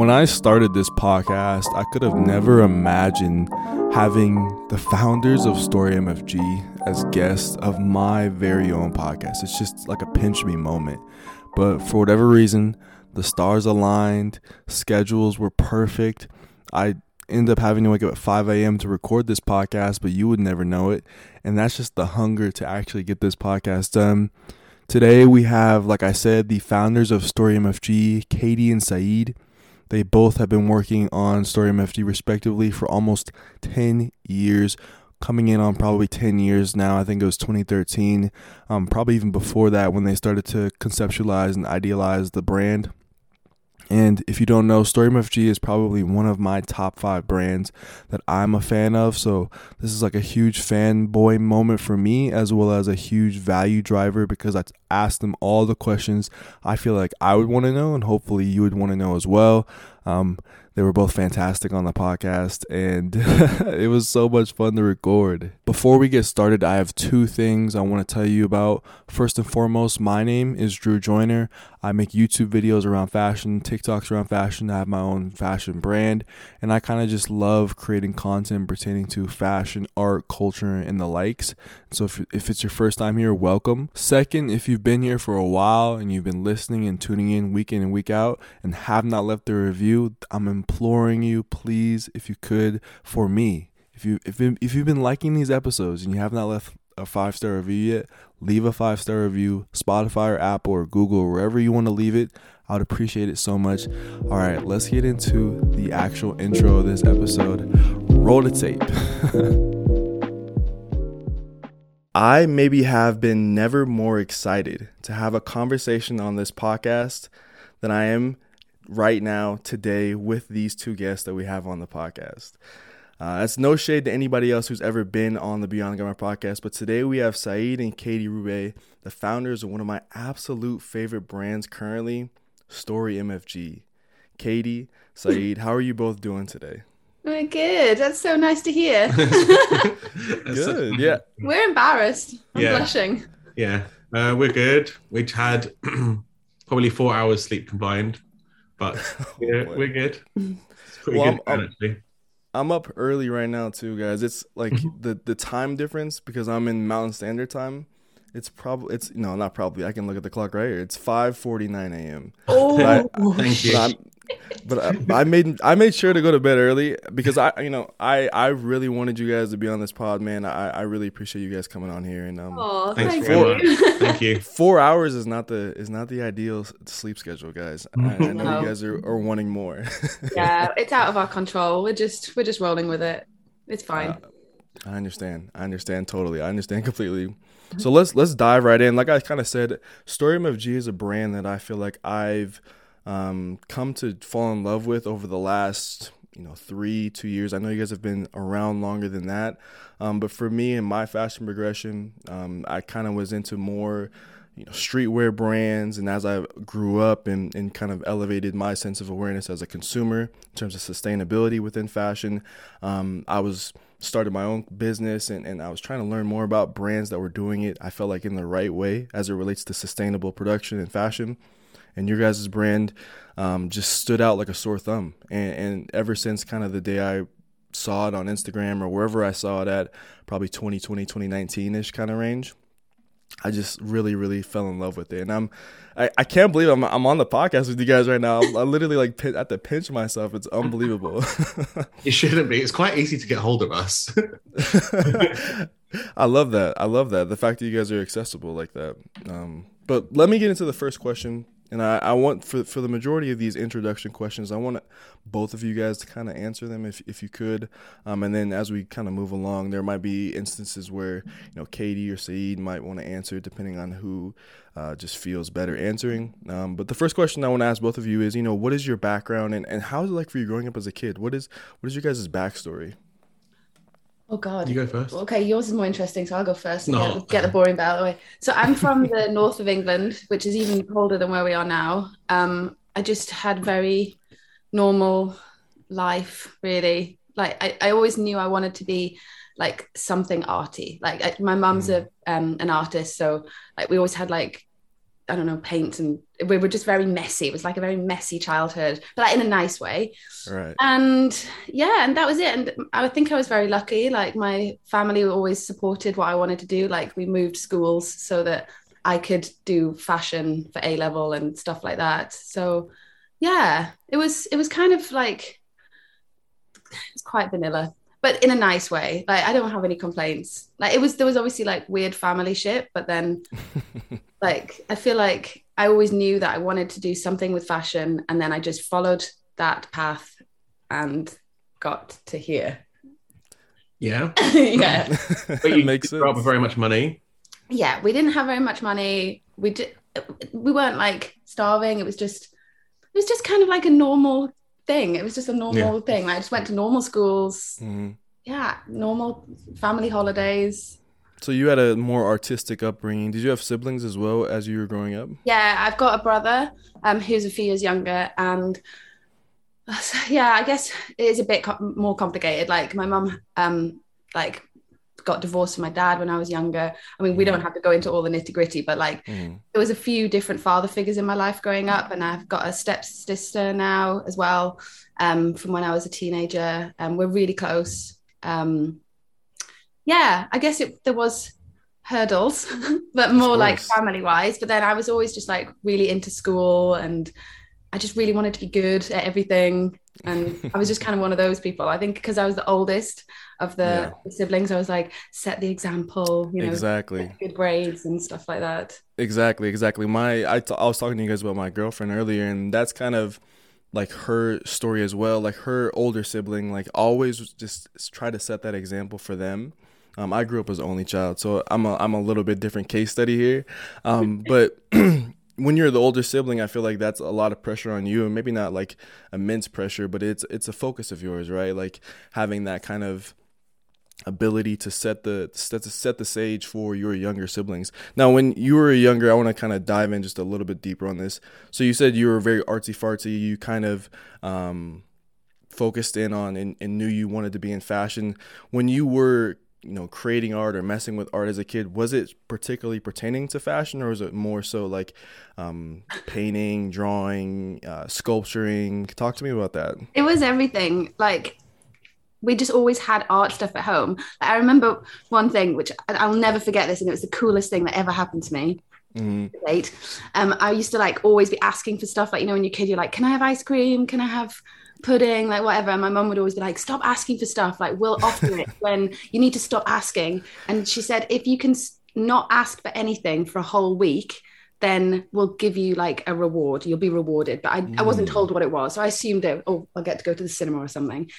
when I started this podcast, I could have never imagined having the founders of Story MFG as guests of my very own podcast. It's just like a pinch me moment. But for whatever reason, the stars aligned, schedules were perfect. I end up having to wake up at 5 a.m. to record this podcast, but you would never know it. And that's just the hunger to actually get this podcast done. Today we have, like I said, the founders of Story MFG, Katie and Saeed. They both have been working on Story MFG respectively for almost 10 years, coming in on probably 10 years now. I think it was 2013, um, probably even before that when they started to conceptualize and idealize the brand. And if you don't know, Story MFG is probably one of my top five brands that I'm a fan of. So this is like a huge fanboy moment for me, as well as a huge value driver because I asked them all the questions I feel like I would want to know, and hopefully you would want to know as well. Um, they were both fantastic on the podcast, and it was so much fun to record. Before we get started, I have two things I want to tell you about. First and foremost, my name is Drew Joyner. I make YouTube videos around fashion, TikToks around fashion. I have my own fashion brand, and I kind of just love creating content pertaining to fashion, art, culture, and the likes. So if, if it's your first time here, welcome. Second, if you've been here for a while and you've been listening and tuning in week in and week out and have not left a review, I'm imploring you, please, if you could, for me. If you if if you've been liking these episodes and you have not left a five star review yet, leave a five star review, Spotify or Apple or Google, wherever you want to leave it. I would appreciate it so much. All right, let's get into the actual intro of this episode. Roll the tape. I maybe have been never more excited to have a conversation on this podcast than I am right now today with these two guests that we have on the podcast. Uh, that's no shade to anybody else who's ever been on the Beyond Glamour podcast, but today we have Saeed and Katie Rueb, the founders of one of my absolute favorite brands currently, Story MFG. Katie, Saeed, how are you both doing today? We're good. That's so nice to hear. good. Yeah. We're embarrassed. I'm yeah. blushing. Yeah. Uh, we're good. We've had probably four hours sleep combined, but yeah, oh, we're good. It's pretty well, good, I'm, actually. I'm up early right now too, guys. It's like mm-hmm. the the time difference because I'm in Mountain Standard Time. It's probably it's no, not probably. I can look at the clock right here. It's 5:49 a.m. Oh, I, thank you. But, but I, I, made I made sure to go to bed early because I you know I I really wanted you guys to be on this pod, man. I, I really appreciate you guys coming on here and um. Aww, thanks four, Thank you. Four hours is not the is not the ideal sleep schedule, guys. I, I know no. you guys are, are wanting more. yeah, it's out of our control. We're just we're just rolling with it. It's fine. Uh, I understand. I understand totally. I understand completely. So let's let's dive right in. Like I kind of said, Story MFG is a brand that I feel like I've um, come to fall in love with over the last you know three two years. I know you guys have been around longer than that, um, but for me and my fashion progression, um, I kind of was into more you know streetwear brands. And as i grew up and, and kind of elevated my sense of awareness as a consumer in terms of sustainability within fashion um, i was started my own business and, and i was trying to learn more about brands that were doing it. I felt like in the right way as it relates to sustainable production and fashion and your guys' brand um, just stood out like a sore thumb. And, and ever since kind of the day I saw it on Instagram or wherever I saw it at, probably 2020, 2019 ish kind of range. I just really, really fell in love with it, and I'm, I, I can't believe I'm, I'm on the podcast with you guys right now. I literally like pin, have to pinch myself. It's unbelievable. it shouldn't be. It's quite easy to get hold of us. I love that. I love that. The fact that you guys are accessible like that. Um, but let me get into the first question and I, I want for for the majority of these introduction questions, I want both of you guys to kind of answer them if if you could. Um, and then as we kind of move along, there might be instances where you know Katie or Saeed might want to answer, depending on who uh, just feels better answering. Um, but the first question I want to ask both of you is, you know, what is your background and, and how is it like for you growing up as a kid? What is what is your guys' backstory? Oh God! You go first. Okay, yours is more interesting, so I'll go first. No. Get, get, the boring bit out of the way. So I'm from the north of England, which is even colder than where we are now. Um, I just had very normal life, really. Like I, I always knew I wanted to be like something arty. Like I, my mum's mm. a um, an artist, so like we always had like I don't know, paint and we were just very messy. It was like a very messy childhood, but like in a nice way. Right. And yeah, and that was it. And I think I was very lucky. Like my family always supported what I wanted to do. Like we moved schools so that I could do fashion for A level and stuff like that. So yeah, it was it was kind of like it's quite vanilla but in a nice way. Like I don't have any complaints. Like it was there was obviously like weird family shit, but then like I feel like I always knew that I wanted to do something with fashion and then I just followed that path and got to here. Yeah. yeah. but you makes grew up very much money. Yeah, we didn't have very much money. We did we weren't like starving. It was just it was just kind of like a normal thing. It was just a normal yeah. thing. I just went to normal schools. Mm-hmm. Yeah, normal family holidays. So you had a more artistic upbringing. Did you have siblings as well as you were growing up? Yeah, I've got a brother um, who's a few years younger, and yeah, I guess it is a bit co- more complicated. Like my mum, um, like got divorced from my dad when I was younger. I mean, we don't mm. have to go into all the nitty gritty, but like mm. there was a few different father figures in my life growing up, and I've got a step sister now as well um, from when I was a teenager. And um, we're really close. Um, yeah, I guess it, there was hurdles, but more like family wise. But then I was always just like really into school and I just really wanted to be good at everything. And I was just kind of one of those people. I think because I was the oldest of the, yeah. siblings, I was like, set the example, you know, exactly good grades and stuff like that. Exactly, exactly. My, I, t- I was talking to you guys about my girlfriend earlier, and that's kind of like her story as well. Like her older sibling, like always just try to set that example for them. Um, I grew up as only child, so I'm a I'm a little bit different case study here. Um, but when you're the older sibling, I feel like that's a lot of pressure on you, and maybe not like immense pressure, but it's it's a focus of yours, right? Like having that kind of ability to set the the, set the stage for your younger siblings. Now, when you were younger, I want to kind of dive in just a little bit deeper on this. So you said you were very artsy fartsy. You kind of um, focused in on and, and knew you wanted to be in fashion. When you were you know creating art or messing with art as a kid was it particularly pertaining to fashion or was it more so like um, painting drawing uh, sculpturing talk to me about that it was everything like we just always had art stuff at home i remember one thing which i'll never forget this and it was the coolest thing that ever happened to me mm-hmm. um, i used to like always be asking for stuff like you know when you're a kid you're like can i have ice cream can i have pudding, like whatever. And my mum would always be like, stop asking for stuff. Like, we'll offer it when you need to stop asking. And she said, if you can not ask for anything for a whole week, then we'll give you like a reward. You'll be rewarded. But I, mm. I wasn't mm. told what it was. So I assumed that, oh, I'll get to go to the cinema or something.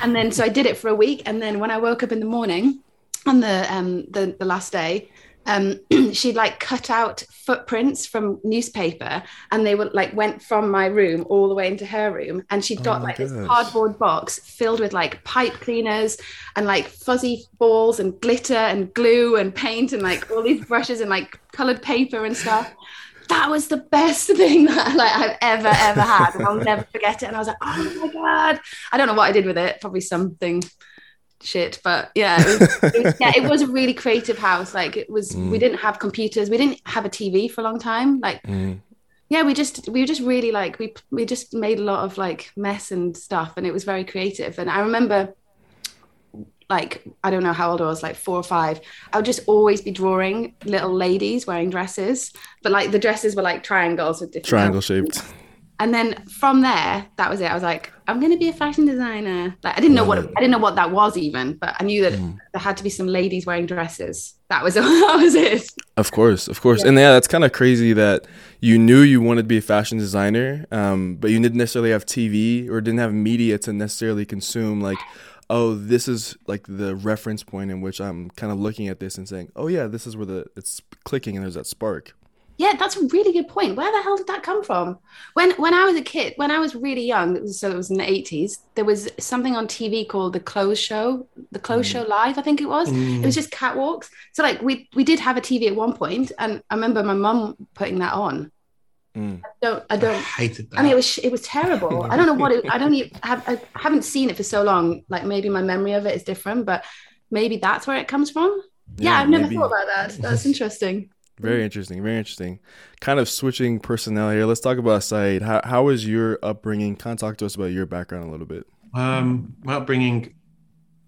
And then so I did it for a week. And then when I woke up in the morning on the um the, the last day, um, she'd like cut out footprints from newspaper and they were like went from my room all the way into her room and she'd got oh like goodness. this cardboard box filled with like pipe cleaners and like fuzzy balls and glitter and glue and paint and like all these brushes and like colored paper and stuff that was the best thing that like I've ever ever had and I'll never forget it. And I was like oh my god. I don't know what I did with it probably something shit but yeah it was, it was, yeah it was a really creative house. Like it was mm. we didn't have computers. We didn't have a tv for a long time. Like mm. yeah we just we were just really like we we just made a lot of like mess and stuff and it was very creative. And i remember like i don't know how old i was like four or five i would just always be drawing little ladies wearing dresses but like the dresses were like triangles with different triangle shaped. And then from there that was it. I was like i'm going to be a fashion designer. Like i didn't know what i didn't know what that was even but i knew that mm. there had to be some ladies wearing dresses. That was that was it. Of course of course. Yeah. and yeah that's kind of crazy that you knew you wanted to be a fashion designer um, but you didn't necessarily have tv or didn't have media to necessarily consume like oh this is like the reference point in which i'm kind of looking at this and saying oh yeah this is where the it's clicking and there's that spark yeah, that's a really good point. Where the hell did that come from? When when I was a kid, when I was really young, so it was in the eighties, there was something on TV called the Clothes Show, the Clothes mm. Show Live, I think it was. Mm. It was just catwalks. So like we we did have a TV at one point, and I remember my mum putting that on. Mm. I don't. I don't. I hated that. I mean, it was it was terrible. I don't know what it. I don't even have. I haven't seen it for so long. Like maybe my memory of it is different, but maybe that's where it comes from. Yeah, yeah I've never maybe. thought about that. That's interesting Very interesting. Very interesting. Kind of switching personnel here. Let's talk about Saeed. How how was your upbringing? Kind of talk to us about your background a little bit. Um, my upbringing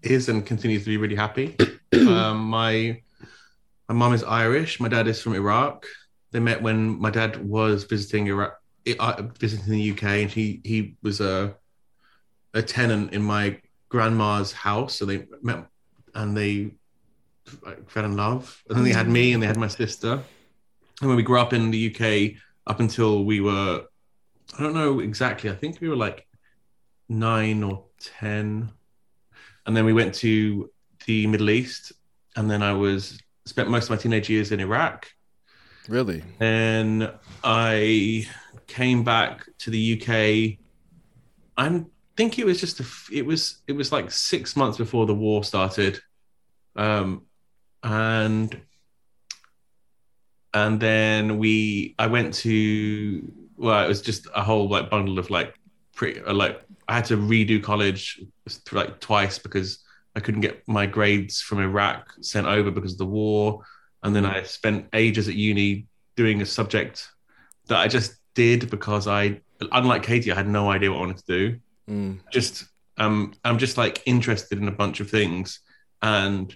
is and continues to be really happy. um, my my mom is Irish. My dad is from Iraq. They met when my dad was visiting Iraq, visiting the UK, and he he was a a tenant in my grandma's house. So they met and they fell in love. And then they had me and they had my sister. And when we grew up in the UK, up until we were, I don't know exactly, I think we were like nine or 10. And then we went to the Middle East. And then I was, spent most of my teenage years in Iraq. Really? And I came back to the UK. I think it was just a, it was it was like six months before the war started, um, and and then we I went to well it was just a whole like bundle of like pretty uh, like I had to redo college like twice because I couldn't get my grades from Iraq sent over because of the war, and then I spent ages at uni doing a subject that I just did because I unlike Katie I had no idea what I wanted to do. Mm. Just um I'm just like interested in a bunch of things and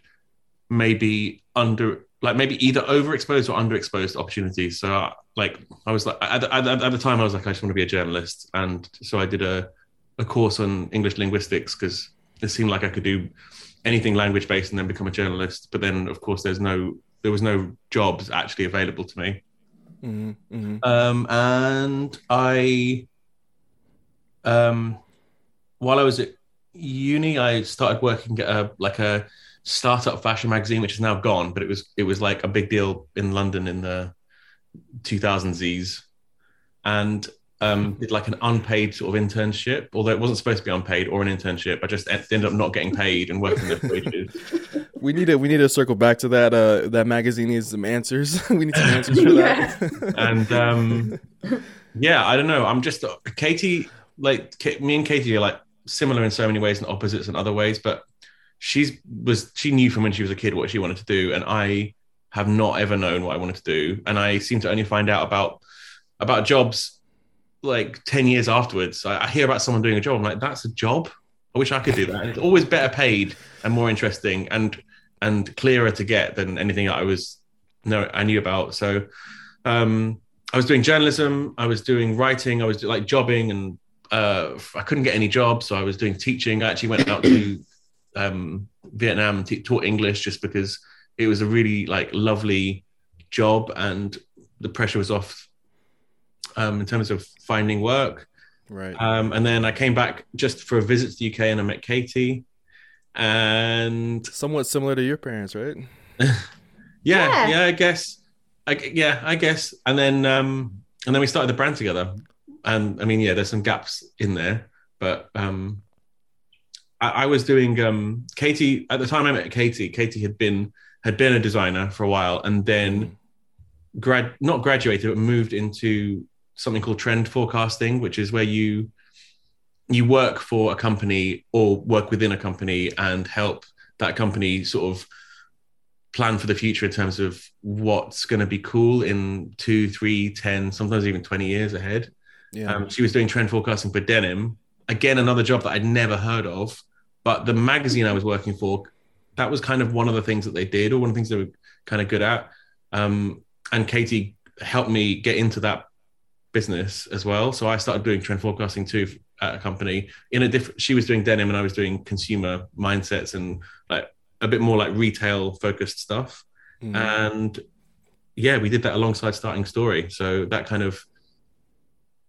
maybe under like maybe either overexposed or underexposed opportunities. So uh, like I was like at, at, at, the time I was like I just want to be a journalist, and so I did a a course on English linguistics because it seemed like I could do anything language based and then become a journalist. But then of course there's no there was no jobs actually available to me. Mm-hmm, mm-hmm. Um, and I um while I was at uni, I started working at a like a startup fashion magazine, which is now gone, but it was it was like a big deal in London in the 2000s, and um, did like an unpaid sort of internship, although it wasn't supposed to be unpaid or an internship. I just ended up not getting paid and working there for ages. We need to we need to circle back to that. Uh, that magazine needs some answers. we need some answers for that. and um, yeah, I don't know. I'm just Katie. Like me and Katie are like similar in so many ways and opposites in other ways, but she's was she knew from when she was a kid what she wanted to do, and I have not ever known what I wanted to do, and I seem to only find out about about jobs like 10 years afterwards. I, I hear about someone doing a job. I'm like, that's a job. I wish I could do that. And it's always better paid and more interesting and and clearer to get than anything I was no I knew about. So um, I was doing journalism, I was doing writing, I was like jobbing, and uh, I couldn't get any jobs, so I was doing teaching. I actually went out to um, Vietnam and t- taught English just because it was a really like lovely job and the pressure was off um, in terms of finding work. Right. Um, and then I came back just for a visit to the UK and I met Katie. And somewhat similar to your parents, right? yeah, yeah, yeah, I guess. I, yeah, I guess. And then um, and then we started the brand together. And I mean, yeah, there's some gaps in there, but um, I, I was doing um, Katie at the time I met Katie. Katie had been had been a designer for a while, and then grad not graduated, but moved into something called trend forecasting, which is where you you work for a company or work within a company and help that company sort of plan for the future in terms of what's going to be cool in two, three, ten, sometimes even 20 years ahead. Yeah. Um, she was doing trend forecasting for denim. Again, another job that I'd never heard of. But the magazine I was working for, that was kind of one of the things that they did, or one of the things they were kind of good at. Um, and Katie helped me get into that business as well. So I started doing trend forecasting too at a company. In a different, she was doing denim, and I was doing consumer mindsets and like a bit more like retail focused stuff. Mm. And yeah, we did that alongside starting Story. So that kind of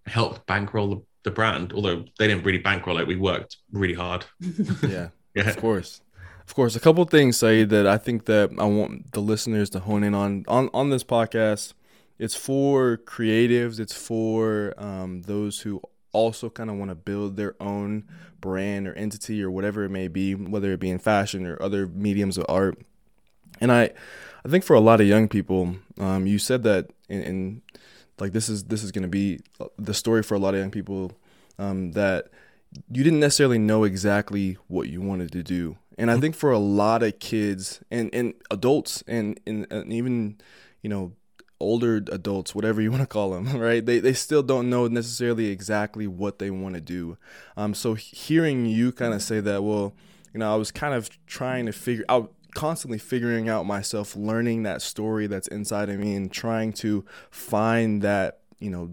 helped bankroll the the brand, although they didn't really bankroll it. We worked really hard. yeah, yeah, of course, of course. A couple things, say that I think that I want the listeners to hone in on on on this podcast. It's for creatives. It's for um, those who also kind of want to build their own brand or entity or whatever it may be, whether it be in fashion or other mediums of art. And I, I think for a lot of young people, um, you said that in, in like this is this is going to be the story for a lot of young people um, that you didn't necessarily know exactly what you wanted to do and i think for a lot of kids and, and adults and, and, and even you know older adults, whatever you want to call them, right? They, they still don't know necessarily exactly what they want to do. Um, so hearing you kind of say that, well, you know, I was kind of trying to figure out, constantly figuring out myself, learning that story that's inside of me and trying to find that, you know,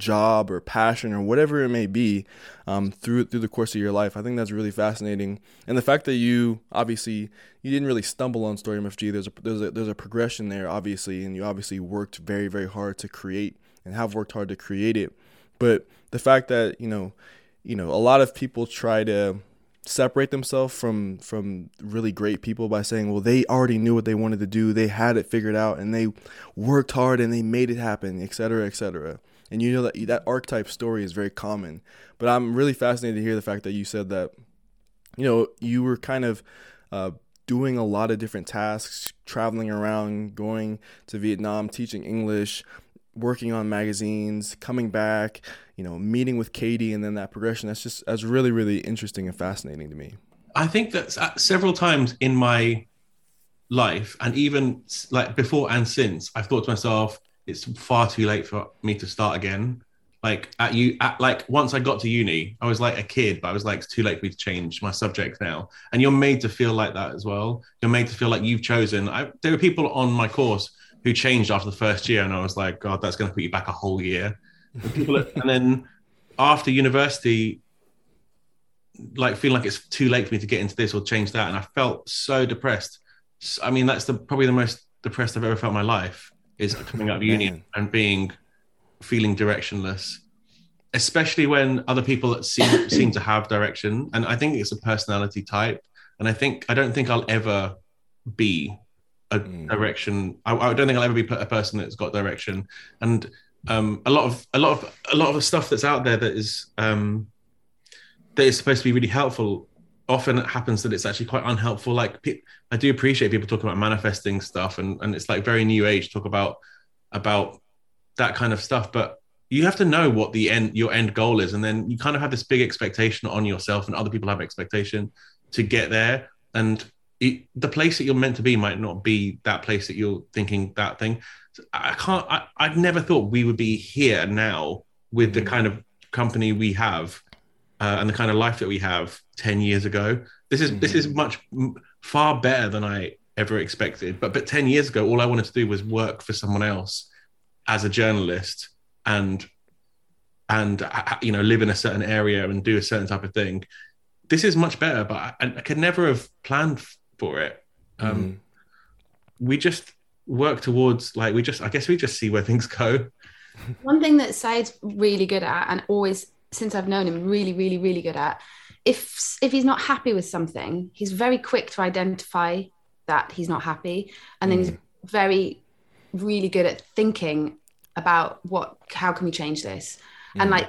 job or passion or whatever it may be um, through through the course of your life. I think that's really fascinating, and the fact that you obviously you didn't really stumble on Story MFG. There's a there's a there's a progression there, obviously, and you obviously worked very very hard to create and have worked hard to create it. But the fact that you know, you know, a lot of people try to separate themselves from from really great people by saying well they already knew what they wanted to do they had it figured out and they worked hard and they made it happen etc etc and you know that that archetype story is very common. But I'm really fascinated to hear the fact that you said that, you know, you were kind of uh, doing a lot of different tasks, traveling around, going to Vietnam, teaching English, working on magazines, coming back, you know, meeting with Katie, and then that progression. That's just that's really really interesting and fascinating to me. I think that uh, several times in my life, and even like before and since, I've thought to myself, it's far too late for me to start again. Like at you, at like once I got to uni, I was like a kid, but I was like, it's too late for me to change my subject now. And you're made to feel like that as well. You're made to feel like you've chosen. I, there were people on my course who changed after the first year, and I was like, God, that's going to put you back a whole year. And people, and then after university, like feeling like it's too late for me to get into this or change that, and I felt so depressed. I mean, that's the probably the most depressed I've ever felt in my life is coming out of uni and being feeling directionless especially when other people seem seem to have direction. And i think it's a personality type. And i think i don't think i'll ever be a mm. direction. I, I, don't think i'll ever be a person that's got direction. And um, a lot of a lot of a lot of the stuff that's out there that is um, that is supposed to be really helpful often it happens that it's actually quite unhelpful. Like I do appreciate people talking about manifesting stuff, and and it's like very new age talk about about that kind of stuff. But you have to know what the end your end goal is, and then you kind of have this big expectation on yourself, and other people have expectation to get there. And it, the place that you're meant to be might not be that place that you're thinking that thing. So I can't. I, I'd never thought we would be here now with the mm. kind of company we have uh, and the kind of life that we have 10 years ago. This is mm-hmm. this is much far better than i ever expected. But but 10 years ago all i wanted to do was work for someone else as a journalist and and uh, you know live in a certain area and do a certain type of thing. This is much better but i, I could never have planned for it. Um, mm-hmm. we just work towards like we just i guess we just see where things go. One thing that Saeed's really good at and always since I've known him really, really, really good at. If if he's not happy with something, he's very quick to identify that he's not happy, and then mm. he's very, really good at thinking about what how can we change this, mm. and like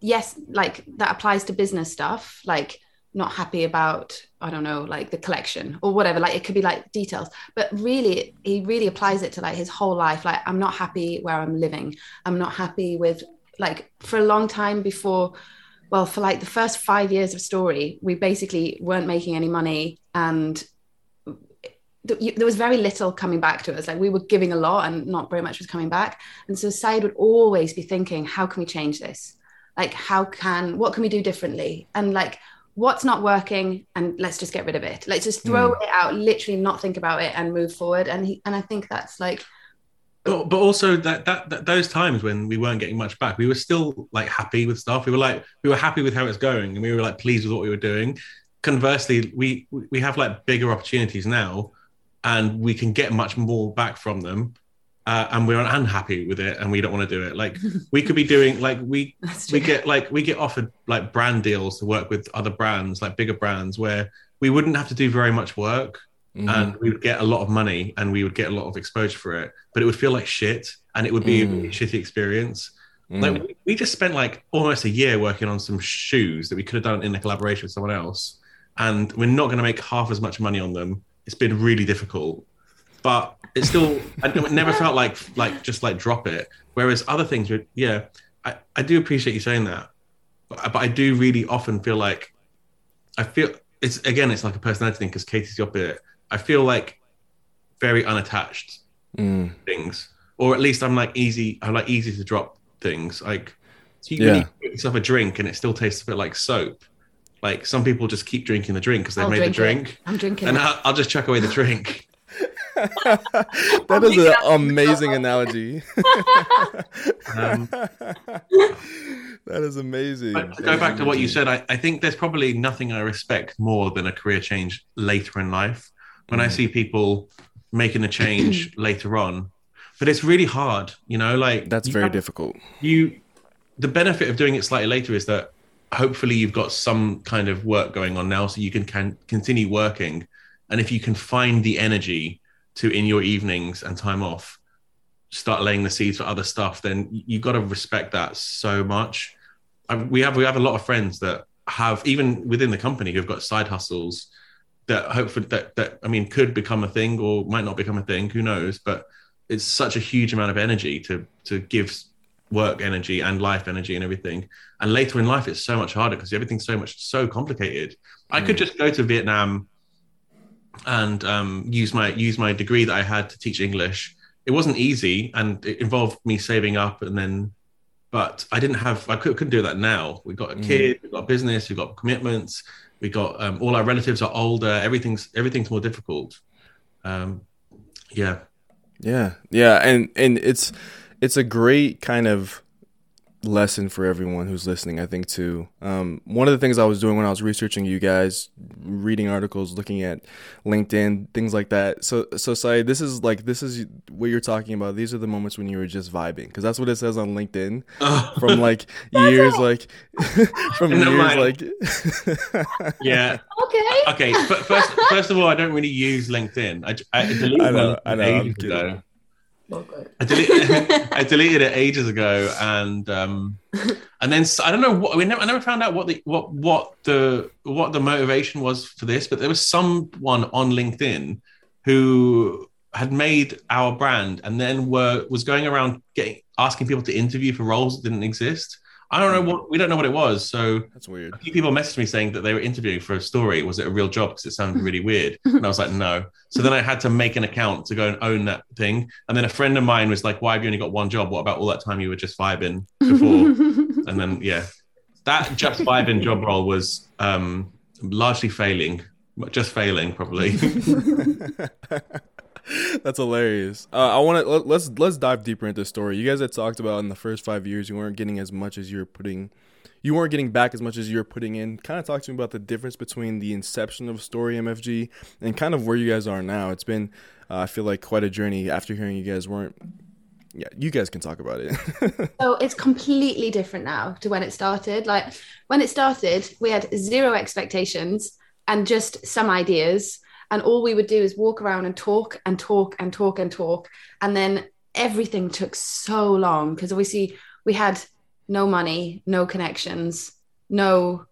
yes, like that applies to business stuff, like not happy about i don't know like the collection or whatever like it could be like details but really he really applies it to like his whole life like i'm not happy where i'm living i'm not happy with like for a long time before well for like the first five years of story we basically weren't making any money and there was very little coming back to us. Like we were giving a lot and not very much was coming back. And so Saeed would always be thinking how can we change this? Like how can what can we do differently? And like what's not working and let's just get rid of it. Let's just throw mm. it out literally not think about it and move forward. And he and i think that's like but, also that, that, that those times when we weren't getting much back, we were still like happy with stuff. We were like we were happy with how it's going, and we were like pleased with what we were doing. Conversely, we we have like bigger opportunities now, and we can get much more back from them. Uh, and we're unhappy with it and we don't want to do it like we could be doing like we we get like we get offered like brand deals to work with other brands like bigger brands where we wouldn't have to do very much work mm-hmm. and we would get a lot of money and we would get a lot of exposure for it, but it would feel like shit and it would be mm. a shitty experience. Mm. Like we, we just spent like almost a year working on some shoes that we could have done in a collaboration with someone else, and we're not going to make half as much money on them. It's been really difficult, but it still it never felt like like just like drop it. Whereas other things, would, yeah, I, I do appreciate you saying that, but, but I do really often feel like I feel it's again it's like a personality thing because Katie's the opposite. I feel like very unattached mm. things. or at least I'm like easy. I'm like easy to drop things. Like so you yeah. get yourself a drink and it still tastes a bit like soap. Like some people just keep drinking the drink because they've I'll made the drink. It. I'm drinking, and I'll, I'll just chuck away the drink. that is an amazing analogy. um, that is amazing. to go back to what you said, I, I, think there's probably nothing I respect more than a career change later in life. When mm. I see people making a change later on, but it's really hard, you know, like that's very have, difficult. You, the benefit of doing it slightly later is that hopefully you've got some kind of work going on now, so you can, can continue working. And if you can find the energy to in your evenings and time off start laying the seeds for other stuff then you've got to respect that so much I, we have we have a lot of friends that have even within the company who've got side hustles that hopefully that that i mean could become a thing or might not become a thing who knows but it's such a huge amount of energy to to give work energy and life energy and everything and later in life it's so much harder because everything's so much so complicated mm. i could mm. just go to vietnam and um, use my use my degree that I had to teach English. It wasn't easy, and it involved me saving up, and then, but I didn't have. I could, not do that now. We got a mm. kid, mm. we got a business, we got commitments. We got um, all our relatives are older. Everything's everything's more difficult. Um, yeah, yeah, yeah, and and it's it's a great kind of lesson for everyone who's listening, I think, too. Um, one of the things I was doing when I was researching you guys, reading articles, looking at LinkedIn, things like that. So, so say this is like, this is what you're talking about. These are the moments when you were just vibing. Cause that's what it says on LinkedIn oh. from like years, like, from years, mind. like. yeah. Okay. Okay. But first, first of all, I don't really use LinkedIn. I, I deleted I know, I know, ages ago. I deleted, I deleted it ages ago, and um, and then I don't know what we never, I never found out what the what what the what the motivation was for this, but there was someone on LinkedIn who had made our brand and then were was going around getting asking people to interview for roles that didn't exist. I don't know hmm. what we don't know what it was. So that's weird. A few people messaged me saying that they were interviewing for a story. Was it a real job? Because it sounded really weird. And I was like, no. So then I had to make an account to go and own that thing. And then a friend of mine was like, why have you only got one job? What about all that time you were just vibing before? and then yeah, that just vibing job role was um, largely failing, just failing probably. That's hilarious. Uh, I want to let, let's let's dive deeper into the story. You guys had talked about in the first five years you weren't getting as much as you were putting, you weren't getting back as much as you were putting in. Kind of talk to me about the difference between the inception of Story MFG and kind of where you guys are now. It's been, uh, I feel like, quite a journey. After hearing you guys weren't, yeah, you guys can talk about it. so it's completely different now to when it started. Like when it started, we had zero expectations and just some ideas and all we would do is walk around and talk and talk and talk and talk and then everything took so long because obviously we had no money no connections no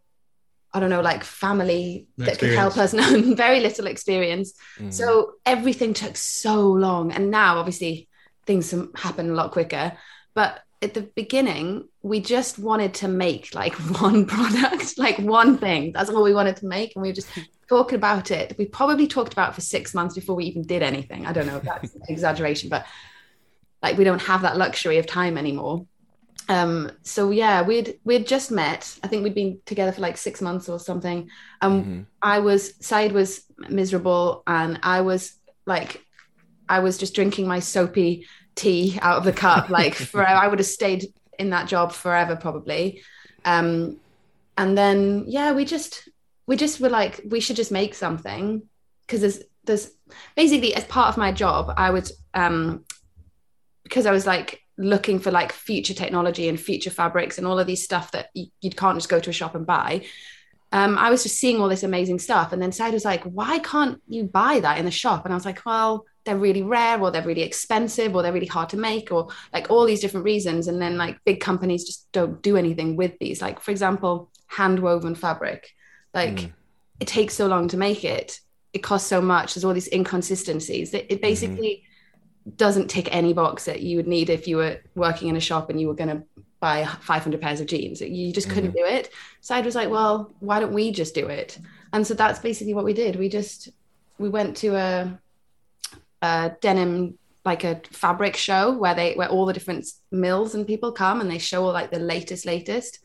I don't know, like family no that could help us, no, very little experience. Mm. So everything took so long. And now, obviously, things happen a lot quicker. But at the beginning, we just wanted to make like one product, like one thing. That's all we wanted to make. And we were just talking about it. We probably talked about it for six months before we even did anything. I don't know if that's exaggeration, but like we don't have that luxury of time anymore. Um, so yeah, we'd we'd just met. I think we'd been together for like six months or something. Um, mm-hmm. I was Saeed was miserable, and I was like, I was just drinking my soapy tea out of the cup. Like for I would have stayed in that job forever probably. Um, and then yeah, we just we just were like, we should just make something because there's there's basically as part of my job, I would um because I was like looking for like future technology and future fabrics and all of these stuff that you, you can't just go to a shop and buy. Um, I was just seeing all this amazing stuff. And then Saeed was like, why can't you buy that in the shop? And I was like, well, they're really rare or they're really expensive or they're really hard to make or like all these different reasons. And then like big companies just don't do anything with these. Like, for example, hand woven fabric. Like mm. it takes so long to make it. It costs so much. There's all these inconsistencies. It, it basically mm-hmm. doesn't tick any box that you would need if you were working in a shop and you were going to buy 500 pairs of jeans. You just couldn't mm-hmm. do it. So I was like, well, why don't we just do it? And so that's basically what we did. We just we went to a, a denim like a fabric show where they where all the different mills and people come and they show all like the latest latest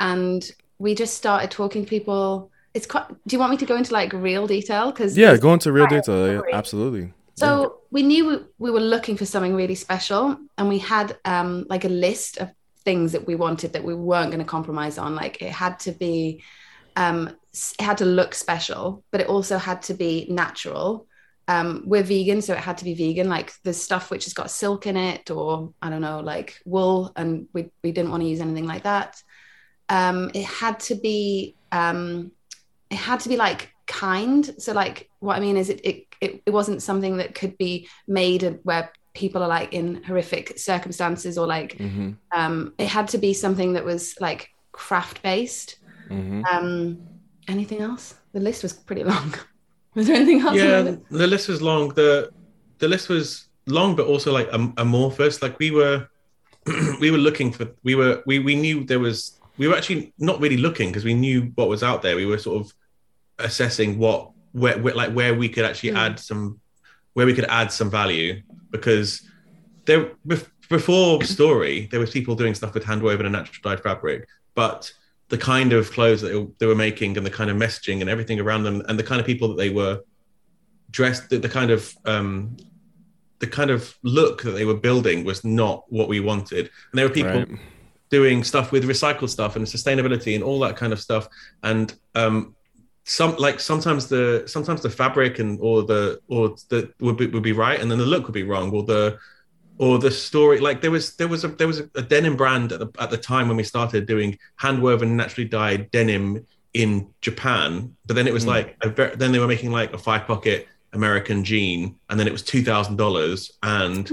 and we just started talking to people it's quite do you want me to go into like real detail because yeah go into real detail yeah, absolutely so yeah. we knew we, we, were looking for something really special and we had um like a list of things that we wanted that we weren't going to compromise on like it had to be um it had to look special but it also had to be natural um, we're vegan, so it had to be vegan. Like the stuff which has got silk in it, or I don't know, like wool, and we we didn't want to use anything like that. Um, it had to be um, it had to be like kind. So like what I mean is it it it, it wasn't something that could be made where people are like in horrific circumstances or like mm-hmm. um, it had to be something that was like craft based. Mm-hmm. Um, anything else? The list was pretty long. Was there anything else? Yeah, the list was long. the The list was long, but also like am- amorphous. Like we were, we were looking for. We were. We we knew there was. We were actually not really looking because we knew what was out there. We were sort of assessing what where, where like where we could actually mm. add some where we could add some value because there before story there was people doing stuff with hand woven and natural dyed fabric but the kind of clothes that they were making and the kind of messaging and everything around them and the kind of people that they were dressed the, the kind of um, the kind of look that they were building was not what we wanted and there were people right. Doing stuff with recycled stuff and sustainability and all that kind of stuff and um, some like sometimes the sometimes the fabric and or the or the would be, would be right and then the look would be wrong or the or the story like there was there was a there was a, a denim brand at the, at the time when we started doing hand woven naturally dyed denim in Japan but then it was mm. like a, then they were making like a five pocket American jean and then it was two thousand dollars and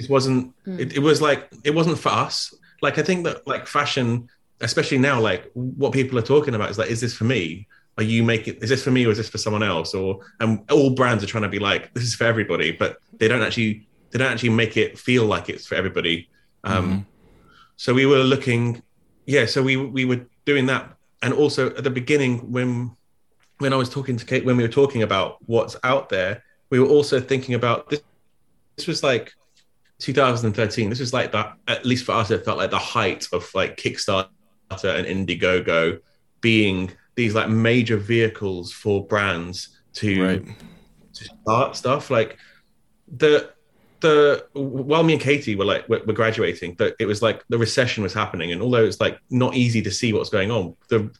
it wasn't mm. it, it was like it wasn't for us like I think that like fashion especially now like what people are talking about is like is this for me are you making is this for me or is this for someone else or and all brands are trying to be like this is for everybody but they don't actually they don't actually make it feel like it's for everybody. Um, mm-hmm. So we were looking, yeah. So we we were doing that, and also at the beginning when when I was talking to Kate, when we were talking about what's out there, we were also thinking about this. This was like 2013. This was like that. At least for us, it felt like the height of like Kickstarter and Indiegogo being these like major vehicles for brands to, right. to start stuff. Like the the while me and Katie were like we were, graduating, that it was like the recession was happening, and although it's like not easy to see what's going on, the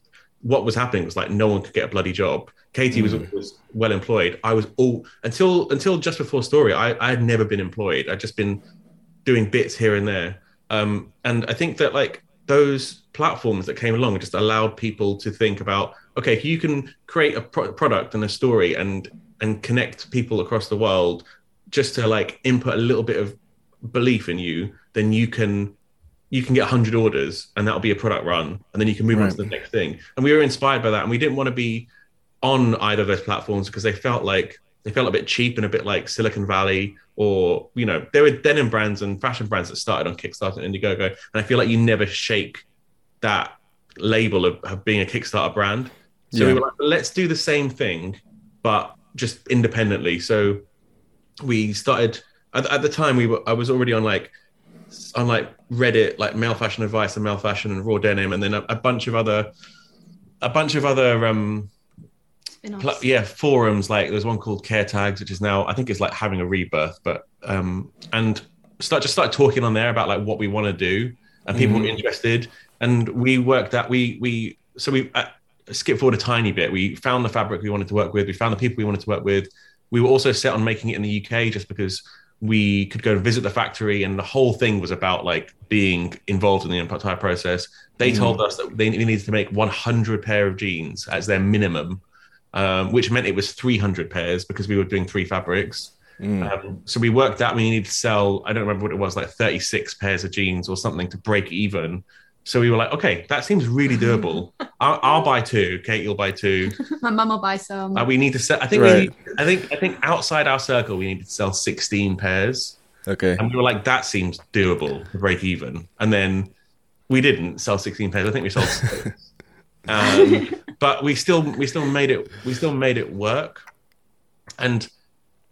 what was happening was like no one could get a bloody job. Katie mm. was, was well employed. I was all until until just before story. I I had never been employed. I'd just been doing bits here and there. Um, and I think that like those platforms that came along just allowed people to think about okay, if you can create a pro- product and a story and and connect people across the world just to like input a little bit of belief in you, then you can you can get 100 orders and that'll be a product run and then you can move right. on to the next thing and we were inspired by that and we didn't want to be on either of those platforms because they felt like they felt a bit cheap and a bit like silicon valley or you know there were denim brands and fashion brands that started on kickstarter and indiegogo. And i feel like you never shake that label of, of being a kickstarter brand. So yeah. we were like let's do the same thing but just independently. So we started at, at, the time we were I was already on like on like Reddit like male fashion advice and male fashion and raw denim. And then a, a bunch of other a bunch of other um pl- yeah forums like there's one called care tags which is now I think it's like having a rebirth but um and start just start talking on there about like what we want to do and people mm. were interested. And we worked that we we so we uh, skip forward a tiny bit. We found the fabric we wanted to work with we found the people we wanted to work with. We were also set on making it in the UK just because we could go and visit the factory and the whole thing was about like being involved in the entire process. They mm. told us that they needed to make 100 pair of jeans as their minimum um, which meant it was 300 pairs because we were doing three fabrics mm. um, so we worked out we needed to sell i don't remember what it was like 36 pairs of jeans or something to break even so we were like, okay, that seems really doable. I'll, I'll, buy two. Kate, you'll buy two. My mum will buy some. Uh, we need to sell. I think right. we. Need, I think. I think outside our circle, we need to sell sixteen pairs. Okay. And we were like, that seems doable to break even. And then we didn't sell sixteen pairs. I think we sold um, but we still we still made it we still made it work. And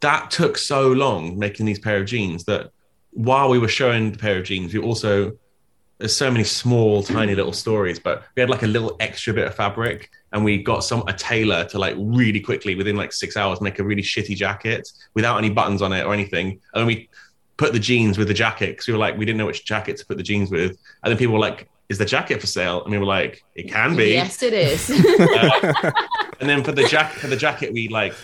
that took so long making these pair of jeans that while we were showing the pair of jeans, we also there's so many small, tiny little stories, but we had like a little extra bit of fabric, and we got some a tailor to like really quickly within like six hours make a really shitty jacket without any buttons on it or anything, and then we put the jeans with the jacket because we were like we didn't know which jacket to put the jeans with, and then people were like, "Is the jacket for sale?" And we were like, "It can be." Yes, it is. uh, and then for the jacket, for the jacket, we like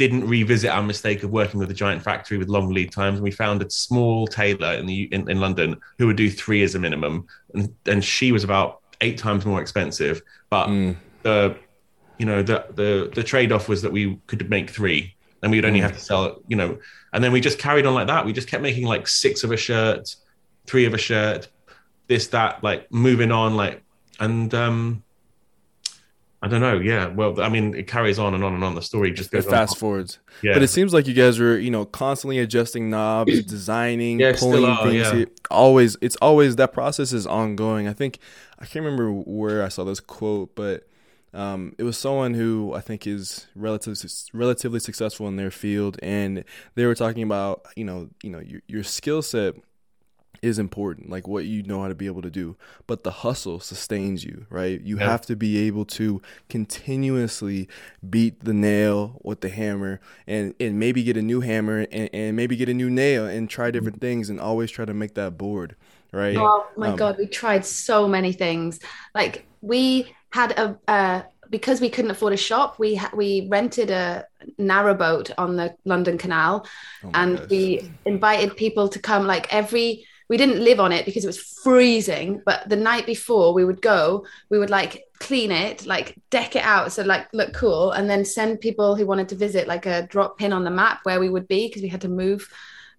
didn't revisit our mistake of working with a giant factory with long lead times. And we found a small tailor in the in, in London who would do three as a minimum, and and she was about eight times more expensive. But mm. the you know the the the trade off was that we could make three, and we'd only mm. have to sell you know, and then we just carried on like that. We just kept making like six of a shirt, three of a shirt, this that, like moving on, like and um I don't know. Yeah. Well, I mean, it carries on and on and on. The story just goes it fast on. forwards. Yeah. But it seems like you guys were, you know, constantly adjusting knobs, designing, yeah, pulling are, things. Yeah. always, it's always that process is ongoing. I think I can't remember where I saw this quote, but um, it was someone who I think is relatively relatively successful in their field, and they were talking about, you know, you know, your, your skill set is important, like what you know how to be able to do. But the hustle sustains you, right? You yeah. have to be able to continuously beat the nail with the hammer and, and maybe get a new hammer and, and maybe get a new nail and try different mm-hmm. things and always try to make that board, right? Oh my um, God, we tried so many things. Like we had a, uh, because we couldn't afford a shop, we ha- we rented a narrowboat on the London Canal, oh and gosh. we invited people to come. Like every we didn't live on it because it was freezing but the night before we would go we would like clean it like deck it out so like look cool and then send people who wanted to visit like a drop pin on the map where we would be because we had to move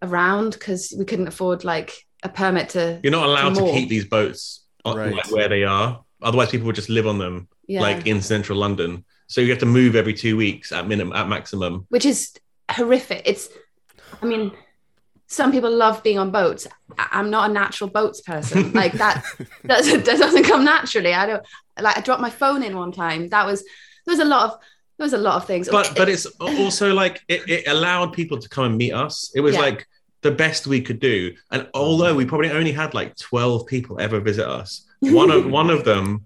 around because we couldn't afford like a permit to you're not allowed to, to keep these boats right. like where they are. Otherwise people would just live on them yeah. like in central london. So you have to move every two weeks at minimum at maximum. Which is horrific. It's i mean some people love being on boats. I'm not a natural boats person. Like that, that, doesn't come naturally. I don't like. I dropped my phone in one time. That was there was a lot of there was a lot of things. But but it's also like it, it allowed people to come and meet us. It was yeah. like the best we could do. And although we probably only had like 12 people ever visit us, one of one of them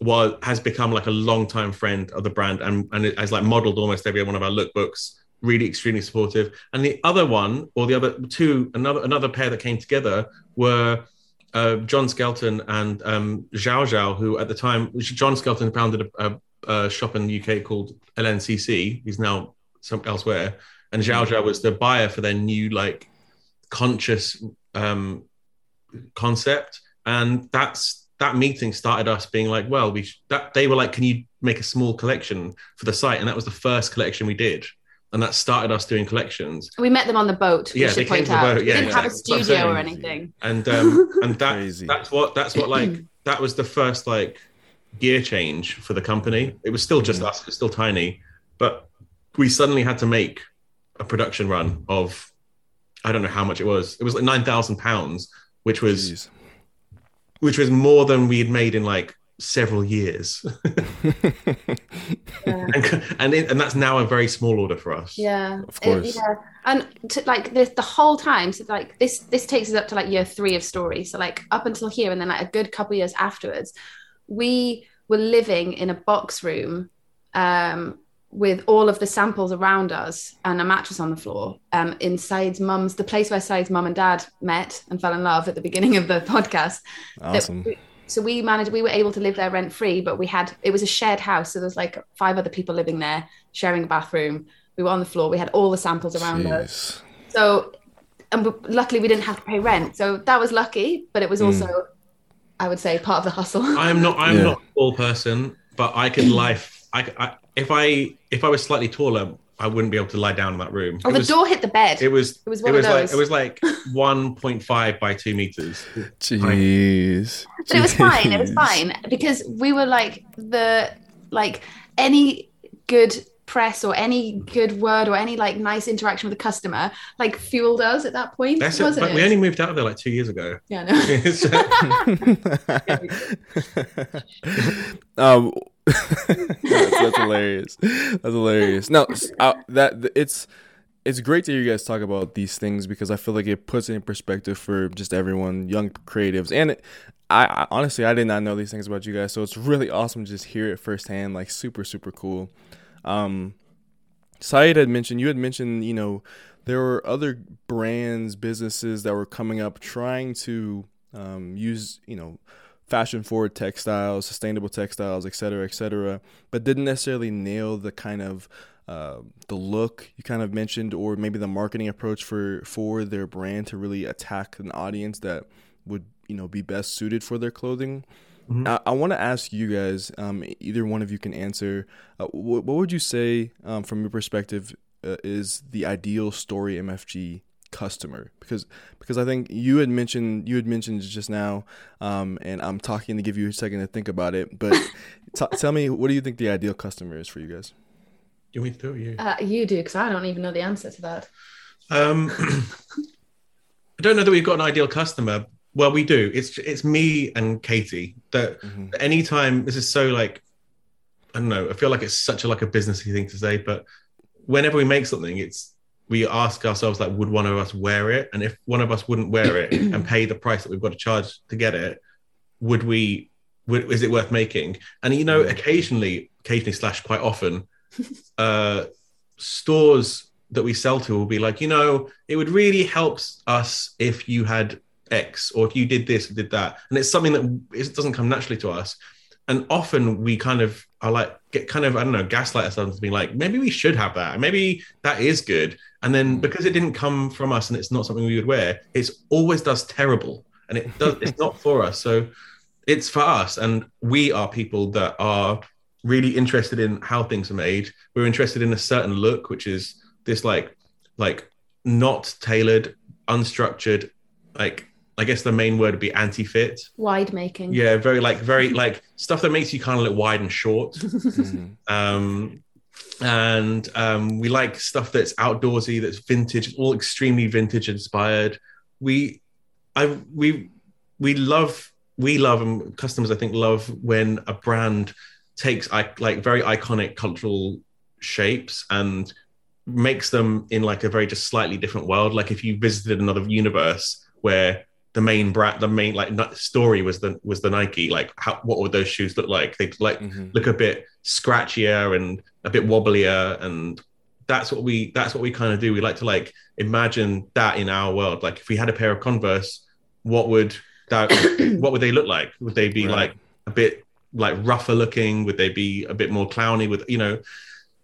was has become like a long time friend of the brand and and has like modeled almost every one of our lookbooks really extremely supportive. And the other one, or the other two, another another pair that came together were uh, John Skelton and um, Zhao Zhao, who at the time, John Skelton founded a, a, a, shop in the UK called LNCC. He's now some elsewhere, and Zhao Zhao was the buyer for their new like conscious um, concept, and that's that meeting started us being like, well, we sh- that they were like, can you make a small collection for the site? And that was the first collection we did and that started us doing collections. We met them on the boat. Yeah, they came to the boat. Yeah, we didn't have a studio or anything. And um, and that that's what that's what like that was the first like gear change for the company. It was still just mm. us. It's still tiny, but we suddenly had to make a production run of I don't know how much it was. It was like nine thousand pounds, which was Jeez. which was more than we had made in like several years. yeah. and and, it, and, that's now a very small order for us. Yeah, of course. It, yeah, and to, like the, the whole time, so like this this takes us up to like year three of story. So like up until here, and then like a good couple years afterwards, we were living in a box room. Um, with all of the samples around us and a mattress on the floor um, in Saeed's mum's, the place where Saeed's mum and dad met and fell in love at the beginning of the podcast. Awesome so we managed we were able to live there rent free but we had it was a shared house so there's like five other people living there sharing a bathroom we were on the floor we had all the samples around Jeez. us so and luckily we didn't have to pay rent so that was lucky but it was hmm. also mm. i would say part of the hustle i'm not i'm yeah. not a tall person but i could life I, I if i if i was slightly taller I wouldn't be able to lie down in that room. Oh, it the was, door hit the bed. It was. It was. It was like. It was like one point five by two meters. Jeez. But Jeez. it was fine. It was fine because we were like the like any good press or any good word or any like nice interaction with a customer like fueled us at that point. That's wasn't it, We only moved out of there like two years ago. Yeah. No. um that's, that's, hilarious. That's hilarious. No, uh, that it's it's great to hear you guys talk about these things because I feel like it puts it in perspective for just everyone, young creatives, and it, I, I, honestly I did not know these things about you guys, so it's really awesome to just hear it firsthand. Like super super cool. Um, Saeed had mentioned you had mentioned you know there were other brands businesses that were coming up trying to um, use you know fashion forward textiles, sustainable textiles, et cetera, et cetera, but didn't necessarily nail the kind of uh, the look you kind of mentioned, or maybe the marketing approach for for their brand to really attack an audience that would you know be best suited for their clothing. Mm-hmm. I, I want to ask you guys, um, either one of you can answer. Uh, what, what, would you say, um, from your perspective, uh, is the ideal story MFG customer because because I think you had mentioned you had mentioned just now, um, and I'm talking to give you a second to think about it. But t- tell me, what do you think the ideal customer is for you guys? You want me to you? Uh, you do because I don't even know the answer to that. Um, I don't know that we've got an ideal customer. Well, we do. It's it's me and Katie. That mm-hmm. anytime this is so like I don't know. I feel like it's such a like a businessy thing to say, but whenever we make something, it's we ask ourselves like, would one of us wear it? And if one of us wouldn't wear it and pay the price that we've got to charge to get it, would we? Would, is it worth making? And you know, occasionally, occasionally slash quite often, uh, stores that we sell to will be like, you know, it would really help us if you had X or if you did this or did that, and it's something that it doesn't come naturally to us. And often we kind of are like get kind of I don't know gaslight ourselves to be like maybe we should have that. Maybe that is good. And then hmm. because it didn't come from us and it's not something we would wear it's always does terrible. And it does it's not for us. So it's for us. And we are people that are really interested in how things are made. We're interested in a certain look which is this like like not tailored unstructured like I guess the main word would be anti-fit. Wide making. Yeah, very like very like stuff that makes you kind of look wide and short. mm-hmm. um, and um, we like stuff that's outdoorsy, that's vintage, all extremely vintage inspired. We, I, we, we love, we love, and customers I think love when a brand takes like very iconic cultural shapes and makes them in like a very just slightly different world. Like if you visited another universe where the main brand, the main like story was the was the Nike. Like, how, what would those shoes look like? They'd like mm-hmm. look a bit scratchier and a bit wobblier, and that's what we that's what we kind of do. We like to like imagine that in our world. Like, if we had a pair of Converse, what would that what would they look like? Would they be right. like a bit like rougher looking? Would they be a bit more clowny? With you know.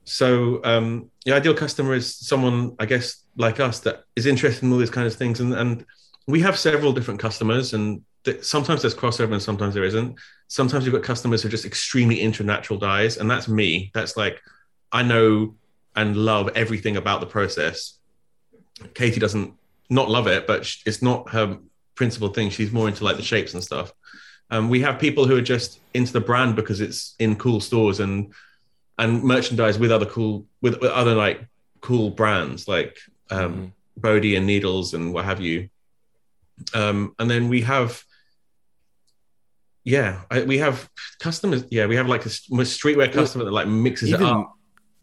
So um, the ideal customer is someone, I guess, like us that is interested in all these kind of things, and and we have several different customers and th- sometimes there's crossover and sometimes there isn't. Sometimes you've got customers who are just extremely into natural dyes and that's me. That's like i know and love everything about the process. Katie doesn't not love it but it's not her principal thing. She's more into like the shapes and stuff. Um, we have people who are just into the brand because it's in cool stores and and merchandise with other cool with, with other like cool brands like um, mm-hmm. Bode and Needles and what have you. Um, and then we have, yeah, I, we have customers. Yeah, we have like a, a streetwear customer that like mixes even, it up.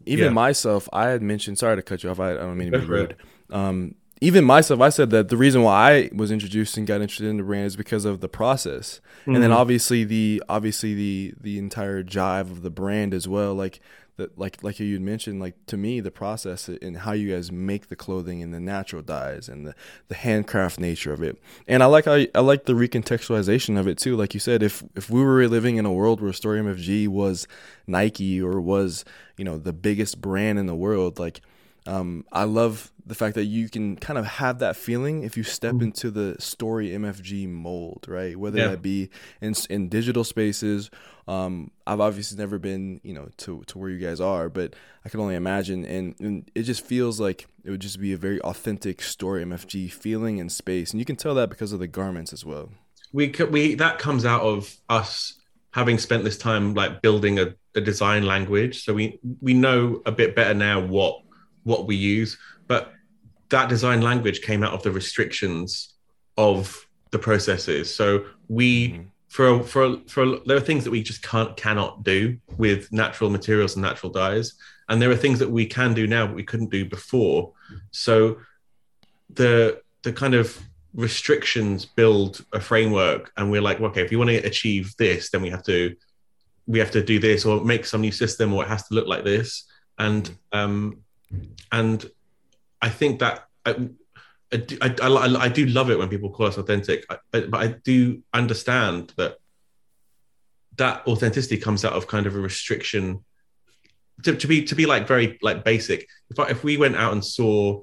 Even yeah. myself, I had mentioned. Sorry to cut you off. I, I don't mean to be rude. Um, even myself, I said that the reason why I was introduced and got interested in the brand is because of the process, mm-hmm. and then mm-hmm. obviously the obviously the the entire jive of the brand as well. Like that like like you mentioned like to me the process and how you guys make the clothing and the natural dyes and the, the handcraft nature of it. And i like i like the recontextualization of it too. Like you said if if we were living in a world where story mfg was nike or was you know the biggest brand in the world like um, I love the fact that you can kind of have that feeling if you step into the story MFG mold, right? Whether yeah. that be in in digital spaces. Um, I've obviously never been, you know, to to where you guys are, but I can only imagine, and, and it just feels like it would just be a very authentic story MFG feeling and space, and you can tell that because of the garments as well. We we that comes out of us having spent this time like building a, a design language, so we we know a bit better now what what we use. That design language came out of the restrictions of the processes. So we mm-hmm. for for for there are things that we just can't cannot do with natural materials and natural dyes, and there are things that we can do now but we couldn't do before. So the the kind of restrictions build a framework, and we're like, okay, if you want to achieve this, then we have to we have to do this or make some new system, or it has to look like this. And um, and I think that I, I, I, I do love it when people call us authentic, but I do understand that that authenticity comes out of kind of a restriction to, to be to be like very like basic. If I, if we went out and saw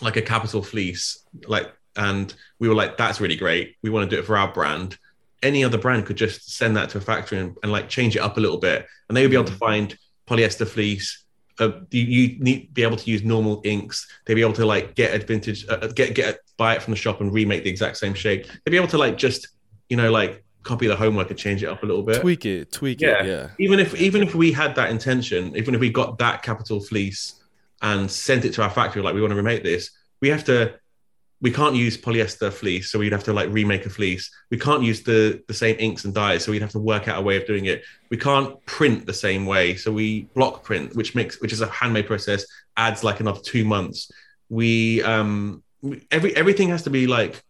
like a Kapital fleece, like and we were like, that's really great. We want to do it for our brand. Any other brand could just send that to a factory and, and like change it up a little bit, and they would be able to mm. find polyester fleece. Uh, you, you need to be able to use normal inks. They'd be able to like get a vintage, uh, get get buy it from the shop and remake the exact same shape. They'd be able to like just you know like copy the homework and change it up a little bit. Tweak it, tweak yeah. it. Yeah. Even if even if we had that intention, even if we got that Kapital fleece and sent it to our factory, like we want to remake this, we have to we can't use polyester fleece, so we'd have to like remake a fleece. We can't use the the same inks and dyes, so we'd have to work out a way of doing it. We can't print the same way, so we block print, which makes which is a handmade process, adds like another two months. We um every everything has to be like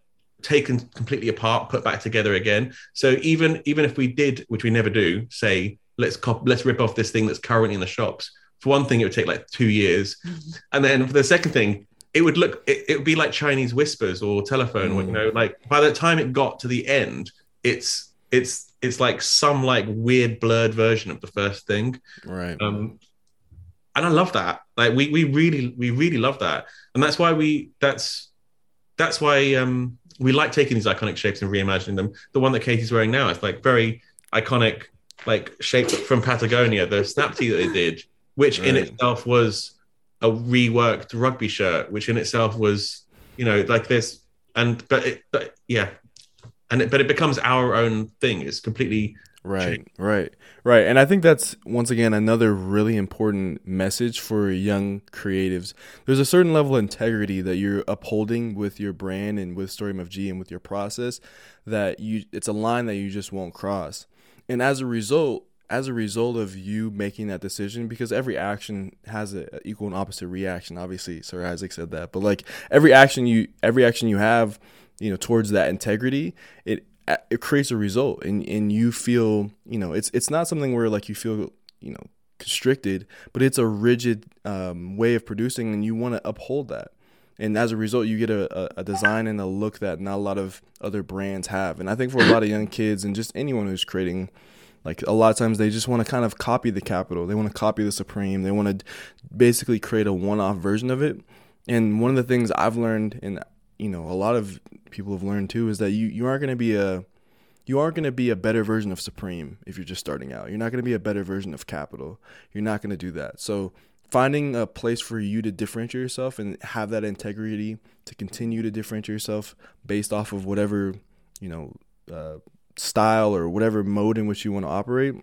taken completely apart, put back together again. So even even if we did, which we never do, say let's cop- let's rip off this thing that's currently in the shops. For one thing, it would take like two years, mm-hmm. and then for the second thing, it would look it, it would be like Chinese whispers or telephone. Mm. You know, like by the time it got to the end, it's it's it's like some like weird blurred version of the first thing. Right. Um, and I love that. Like we we really we really love that, and that's why we that's that's why um we like taking these iconic shapes and reimagining them. The one that Katie's wearing now is like very iconic, like shape from Patagonia, the snap tee that they did, which right. in itself was a reworked rugby shirt, which in itself was, you know, like this, and but it, but yeah, and it, but it becomes our own thing. It's completely Right, changed. right, right. And I think that's once again another really important message for young creatives. There's a certain level of integrity that you're upholding with your brand and with Story MFG and with your process that you it's a line that you just won't cross. And as a result, as a result of you making that decision, because every action has an equal and opposite reaction. Obviously, Sir Isaac said that, but like every action you every action you have, you know, towards that integrity, it it creates a result. And and you feel you know it's it's not something where like you feel you know constricted but it's a rigid um, way of producing and you want to uphold that. And as a result you get a, a design and a look that not a lot of other brands have. And i think for a lot of young kids and just anyone who's creating like a lot of times they just want to kind of copy the Kapital they want to copy the supreme they want to basically create a one-off version of it and one of the things i've learned and you know a lot of people have learned too is that you you aren't going to be a you aren't going to be a better version of Supreme if you're just starting out. You're not going to be a better version of Kapital. You're not going to do that. So finding a place for you to differentiate yourself and have that integrity to continue to differentiate yourself based off of whatever you know uh, style or whatever mode in which you want to operate.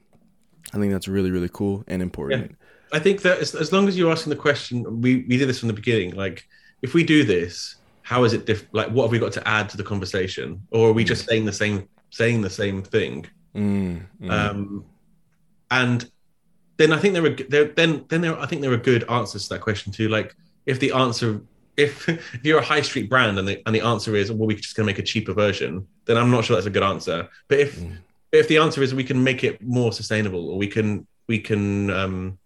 I think that's really really cool and important. Yeah. I think that as, as long as you're asking the question, we we did this from the beginning. Like if we do this, how is it different? Like, what have we got to add to the conversation, or are we just saying the same saying the same thing? Mm, mm. Um, and then I think there are there then then there I think there are good answers to that question too. Like if the answer if if you're a high street brand and the and the answer is well we're just gonna make a cheaper version, then I'm not sure that's a good answer. But if mm. if the answer is we can make it more sustainable or we can we can um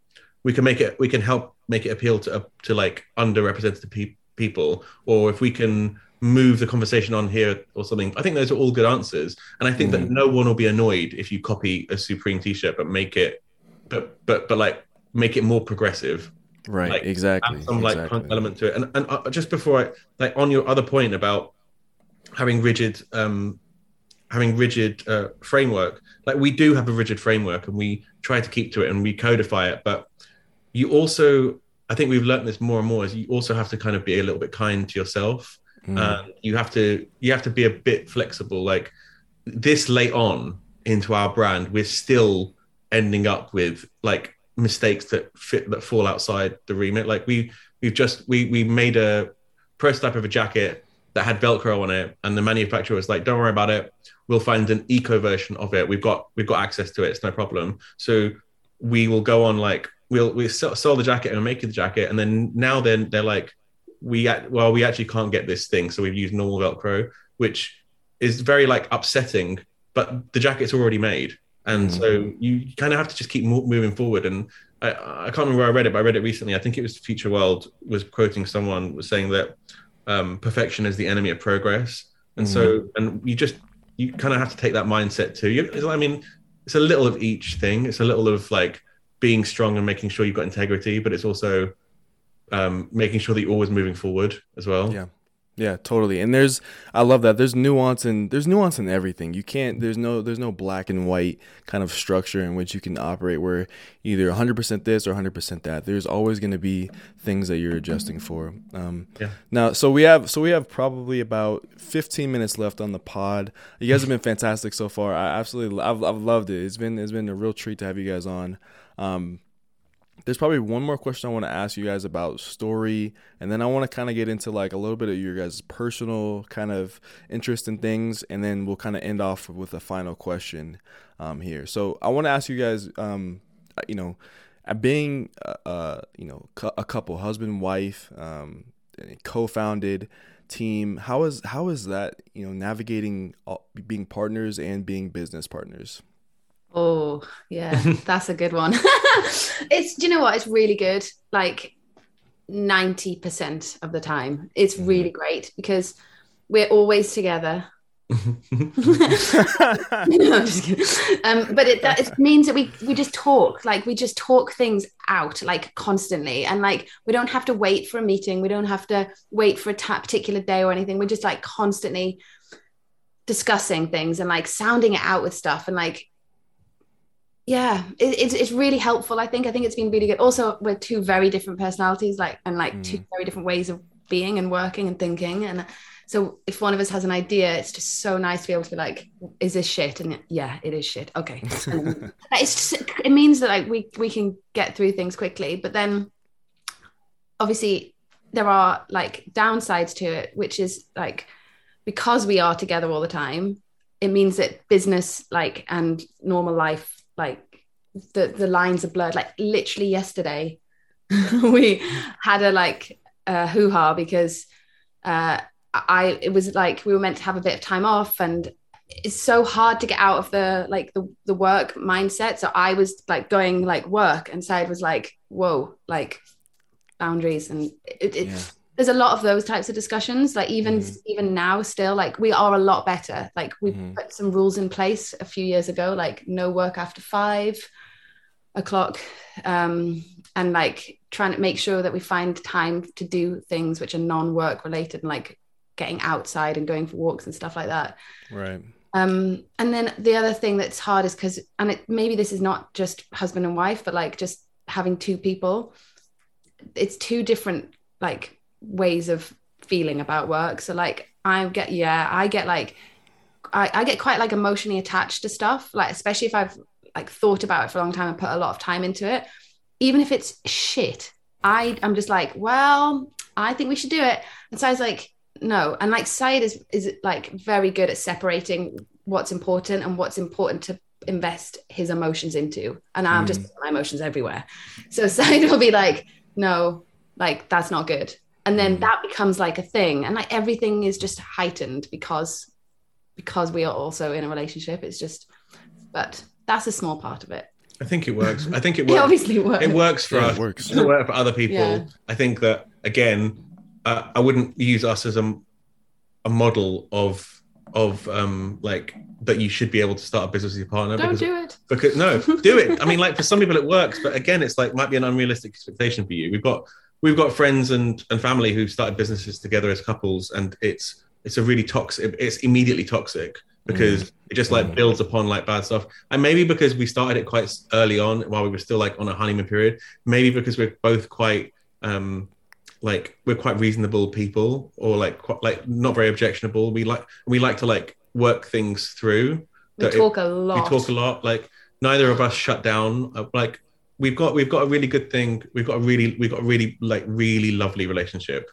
we can make it we can help make it appeal to uh, to like underrepresented people people, or if we can move the conversation on here or something. I think those are all good answers, and I think mm. that no one will be annoyed if you copy a Supreme T-shirt, but make it, but but but like make it more progressive. Right. Like, exactly. some exactly. like element to it, and and uh, just before I like on your other point about having rigid um having rigid uh, framework like we do have a rigid framework and we try to keep to it and we codify it but you also I think we've learned this more and more is you also have to kind of be a little bit kind to yourself. Mm. Uh, you have to you have to be a bit flexible. Like this late on into our brand, we're still ending up with like mistakes that fit that fall outside the remit. Like we we've just we we made a prototype of a jacket that had Velcro on it, and the manufacturer was like, "Don't worry about it. We'll find an eco version of it. We've got we've got access to it. It's no problem." So we will go on like we'll we sell, sell the jacket and make the jacket, and then now then they're like we well we actually can't get this thing, so we've used normal Velcro, which is very like upsetting. But the jacket's already made, and mm. so you kind of have to just keep moving forward. And I, I can't remember where I read it, but I read it recently. I think it was Future World was quoting someone was saying that um, perfection is the enemy of progress, and mm. so and you just you kind of have to take that mindset too. You, I mean, it's a little of each thing. It's a little of like being strong and making sure you've got integrity, but it's also um, making sure that you're always moving forward as well. Yeah. Yeah, totally. And there's I love that. There's nuance and there's nuance in everything. You can't there's no there's no black and white kind of structure in which you can operate where either 100% this or 100% that. There's always going to be things that you're adjusting for. Um yeah. now so we have so we have probably about 15 minutes left on the pod. You guys have been fantastic so far. I absolutely I've, I've loved it. It's been it's been a real treat to have you guys on. Um there's probably one more question I want to ask you guys about story, and then I want to kind of get into like a little bit of your guys' personal kind of interest in things, and then we'll kind of end off with a final question um, here. So I want to ask you guys, um, you know, being uh, you know a couple, husband, wife, um, co-founded team, how is how is that you know navigating being partners and being business partners? Oh, yeah, that's a good one. it's, do you know what? It's really good. Like 90% of the time. It's mm-hmm. really great because we're always together. no, I'm just kidding. Um, but it, that, it means that we we just talk like we just talk things out like constantly and like we don't have to wait for a meeting we don't have to wait for a t- particular day or anything we're just like constantly discussing things and like sounding it out with stuff and like yeah it, it's, it's really helpful i think. I think it's been really good. Also we're two very different personalities like and like mm. two very different ways of being and working and thinking and so if one of us has an idea it's just so nice to be able to be like is this shit? And yeah it is shit. Okay. It's just, it means that like we we can get through things quickly but then obviously there are like downsides to it which is like because we are together all the time it means that business like and normal life like the the lines are blurred like literally yesterday we had a like a hoo-ha because uh i it was like we were meant to have a bit of time off and it's so hard to get out of the like the, the work mindset. So i was like going like work and Saeed was like whoa like boundaries and it, it yeah there's a lot of those types of discussions like even mm. even now still like we are a lot better like we mm. put some rules in place a few years ago like no work after five o'clock um and like trying to make sure that we find time to do things which are non-work related and like getting outside and going for walks and stuff like that right um and then the other thing that's hard is because and it, maybe this is not just husband and wife but like just having two people it's two different like ways of feeling about work. So like I get yeah, I get like I, I get quite like emotionally attached to stuff, like especially if I've like thought about it for a long time and put a lot of time into it. Even if it's shit, I I'm just like, well, I think we should do it. And so I was like, no. And like Saeed is is like very good at separating what's important and what's important to invest his emotions into. And I'm mm. just my emotions everywhere. So Saeed will be like, no, like that's not good and then mm. that becomes like a thing. And like everything is just heightened because because we are also in a relationship. It's just but that's a small part of it. I think it works. I think it works. it obviously works. It works for yeah, us. it works. It work for other people. Yeah. i think that again uh, i wouldn't use us as a, a model of of um like that you should be able to start a business with your partner don't because, do it. because no do it. I mean like for some people it works but again it's like might be an unrealistic expectation for you. We've got we've got friends and and family who've started businesses together as couples, and it's it's a really toxic. It's immediately toxic because mm. it just like mm. builds upon like bad stuff. And maybe because we started it quite early on while we were still like on a honeymoon period. Maybe because we're both quite um like we're quite reasonable people or like quite, like not very objectionable. We like we like to like work things through. We talk it, a lot. We talk a lot. Like neither of us shut down. Uh, like we've got we've got a really good thing. We've got a really we've got a really like really lovely relationship.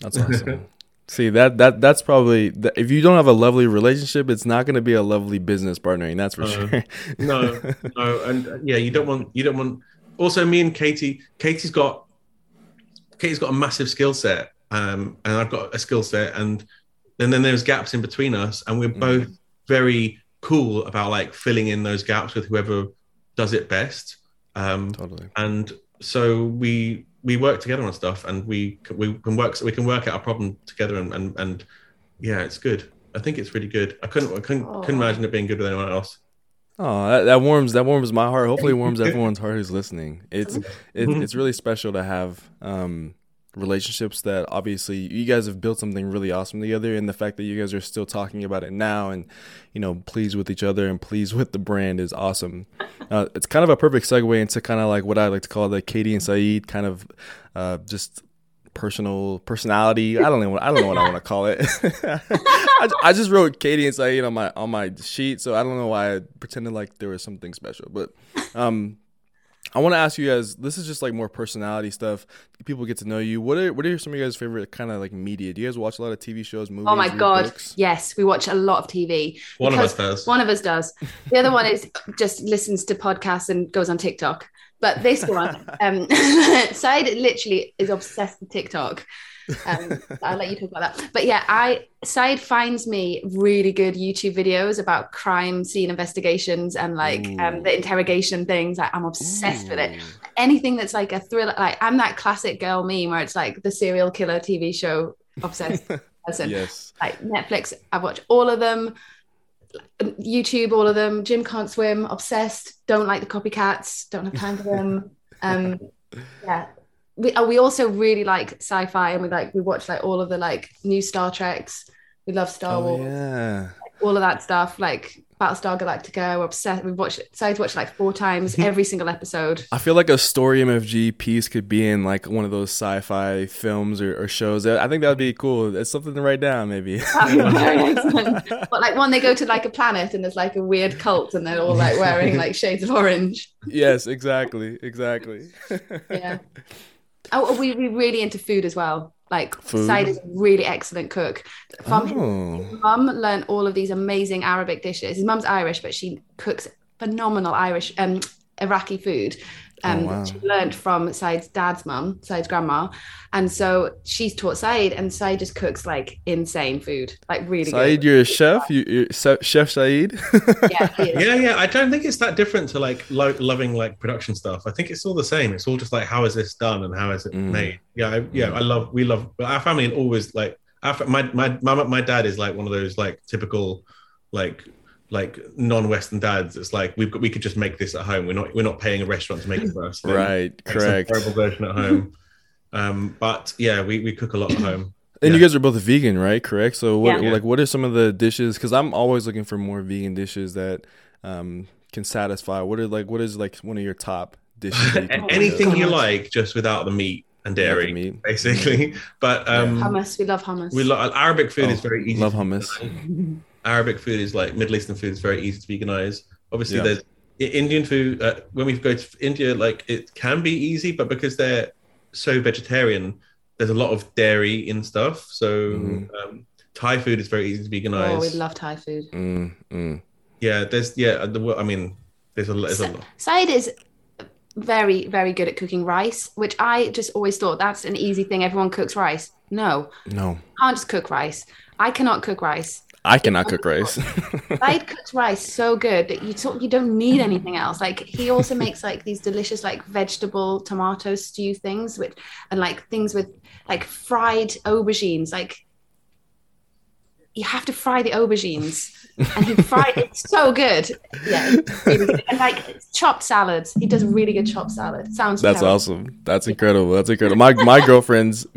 That's awesome. See that that that's probably if you don't have a lovely relationship, it's not going to be a lovely business partnering. That's for uh, sure. no, no, and yeah, you don't want you don't want. Also, me and Katie, Katie's got Katie's got a massive skill set um, and I've got a skill set, and and then there's gaps in between us, and we're mm. both very cool about like filling in those gaps with whoever does it best. Um, totally. And so we we work together on stuff, and we we can work we can work out a problem together, and and, and yeah, it's good. I think it's really good. I couldn't I couldn't, couldn't imagine it being good with anyone else. Oh, that, that, warms that warms my heart. Hopefully, it warms everyone's heart who's listening. It's it, it's really special to have um, relationships that obviously you guys have built something really awesome together and the fact that you guys are still talking about it now and you know pleased with each other and pleased with the brand is awesome. Uh, it's kind of a perfect segue into kind of like what i like to call the katie and saeed kind of uh, just personal personality. I don't know what i don't know what i want to call it. I, I, just wrote katie and saeed on my on my sheet so i don't know why i pretended like there was something special but um I want to ask you guys. This is just like more personality stuff. People get to know you. What are what are some of your guys' favorite kind of like media? Do you guys watch a lot of TV shows, movies? Oh my god, books? yes, we watch a lot of TV. One of us does. One of us does. The other one is just listens to podcasts and goes on TikTok. But this one, um, Saeed literally is obsessed with TikTok. Um, I'll let you talk about that. But yeah, I Saeed finds me really good YouTube videos about crime scene investigations and like um, the interrogation things. Like, I'm obsessed Ooh. with it. Anything that's like a thriller, like I'm that classic girl meme where it's like the serial killer TV show obsessed person. yes. Like Netflix, I've watched all of them. YouTube, all of them. Jim can't swim, obsessed. Don't like the copycats. Don't have time for them. Um, yeah, we uh, we also really like sci-fi and we like we watch like all of the like new Star Treks. We love Star oh, Wars. Yeah. All of that stuff, like Battlestar Galactica. We're obsessed. We've watched decided to watch like four times every single episode. I feel like a story MFG piece could be in like one of those sci-fi films or, or shows. I think that'd be cool. It's something to write down, maybe. but like when they go to like a planet and there's like a weird cult and they're all like wearing like shades of orange. Yes, exactly, exactly. yeah. Oh, we we really into food as well. Like food. Saeed is a really excellent cook. From oh. his mum learned all of these amazing Arabic dishes. His mum's Irish, but she cooks phenomenal Irish um Iraqi food. Oh, um, oh, wow. she learned from Saeed's dad's mum, Saeed's grandma, and so she's taught Saeed, and Saeed just cooks like insane food, like really. Saeed, good. you're a chef. You, you're Chef Saeed. yeah, yeah, yeah. I don't think it's that different to like lo- loving like production stuff. I think it's all the same. It's all just like how is this done and how is it mm. made. Yeah, I, yeah. Mm. I love. We love our family, always like our, my my my my dad is like one of those like typical like like non-Western dads, it's like we've got we could just make this at home. We're not we're not paying a restaurant to make it for us. right, correct. Terrible version at home. um, but yeah, we, we cook a lot at home. And yeah. you guys are both vegan, right? Correct. So what yeah. like what are some of the dishes? Because I'm always looking for more vegan dishes that um, can satisfy. What are like what is like one of your top dishes? You Anything you like, just without the meat and dairy, meat. basically. But um, hummus, we love hummus. We love Arabic food oh, is very easy. Love hummus. Arabic food is like Middle Eastern food is very easy to veganize. Obviously, yeah. there's Indian food. Uh, when we go to India, like it can be easy, but because they're so vegetarian, there's a lot of dairy in stuff. So mm. um, Thai food is very easy to veganize. Oh, we love Thai food. Mm, mm. Yeah, there's yeah. The, I mean, there's a, there's a lot. Saeed is very very good at cooking rice, which I just always thought that's an easy thing. Everyone cooks rice. No, no, can't just cook rice. I cannot cook rice. I cannot cook rice. Saeed cooks rice so good that you talk, you don't need anything else. Like he also makes like these delicious like vegetable tomato stew things with and like things with like fried aubergines. Like you have to fry the aubergines and he fried it it's so good. Yeah, really good. and like chopped salads. He does really good chopped salad. Sounds that's terrible. awesome. That's incredible. That's incredible. My my girlfriend's uh,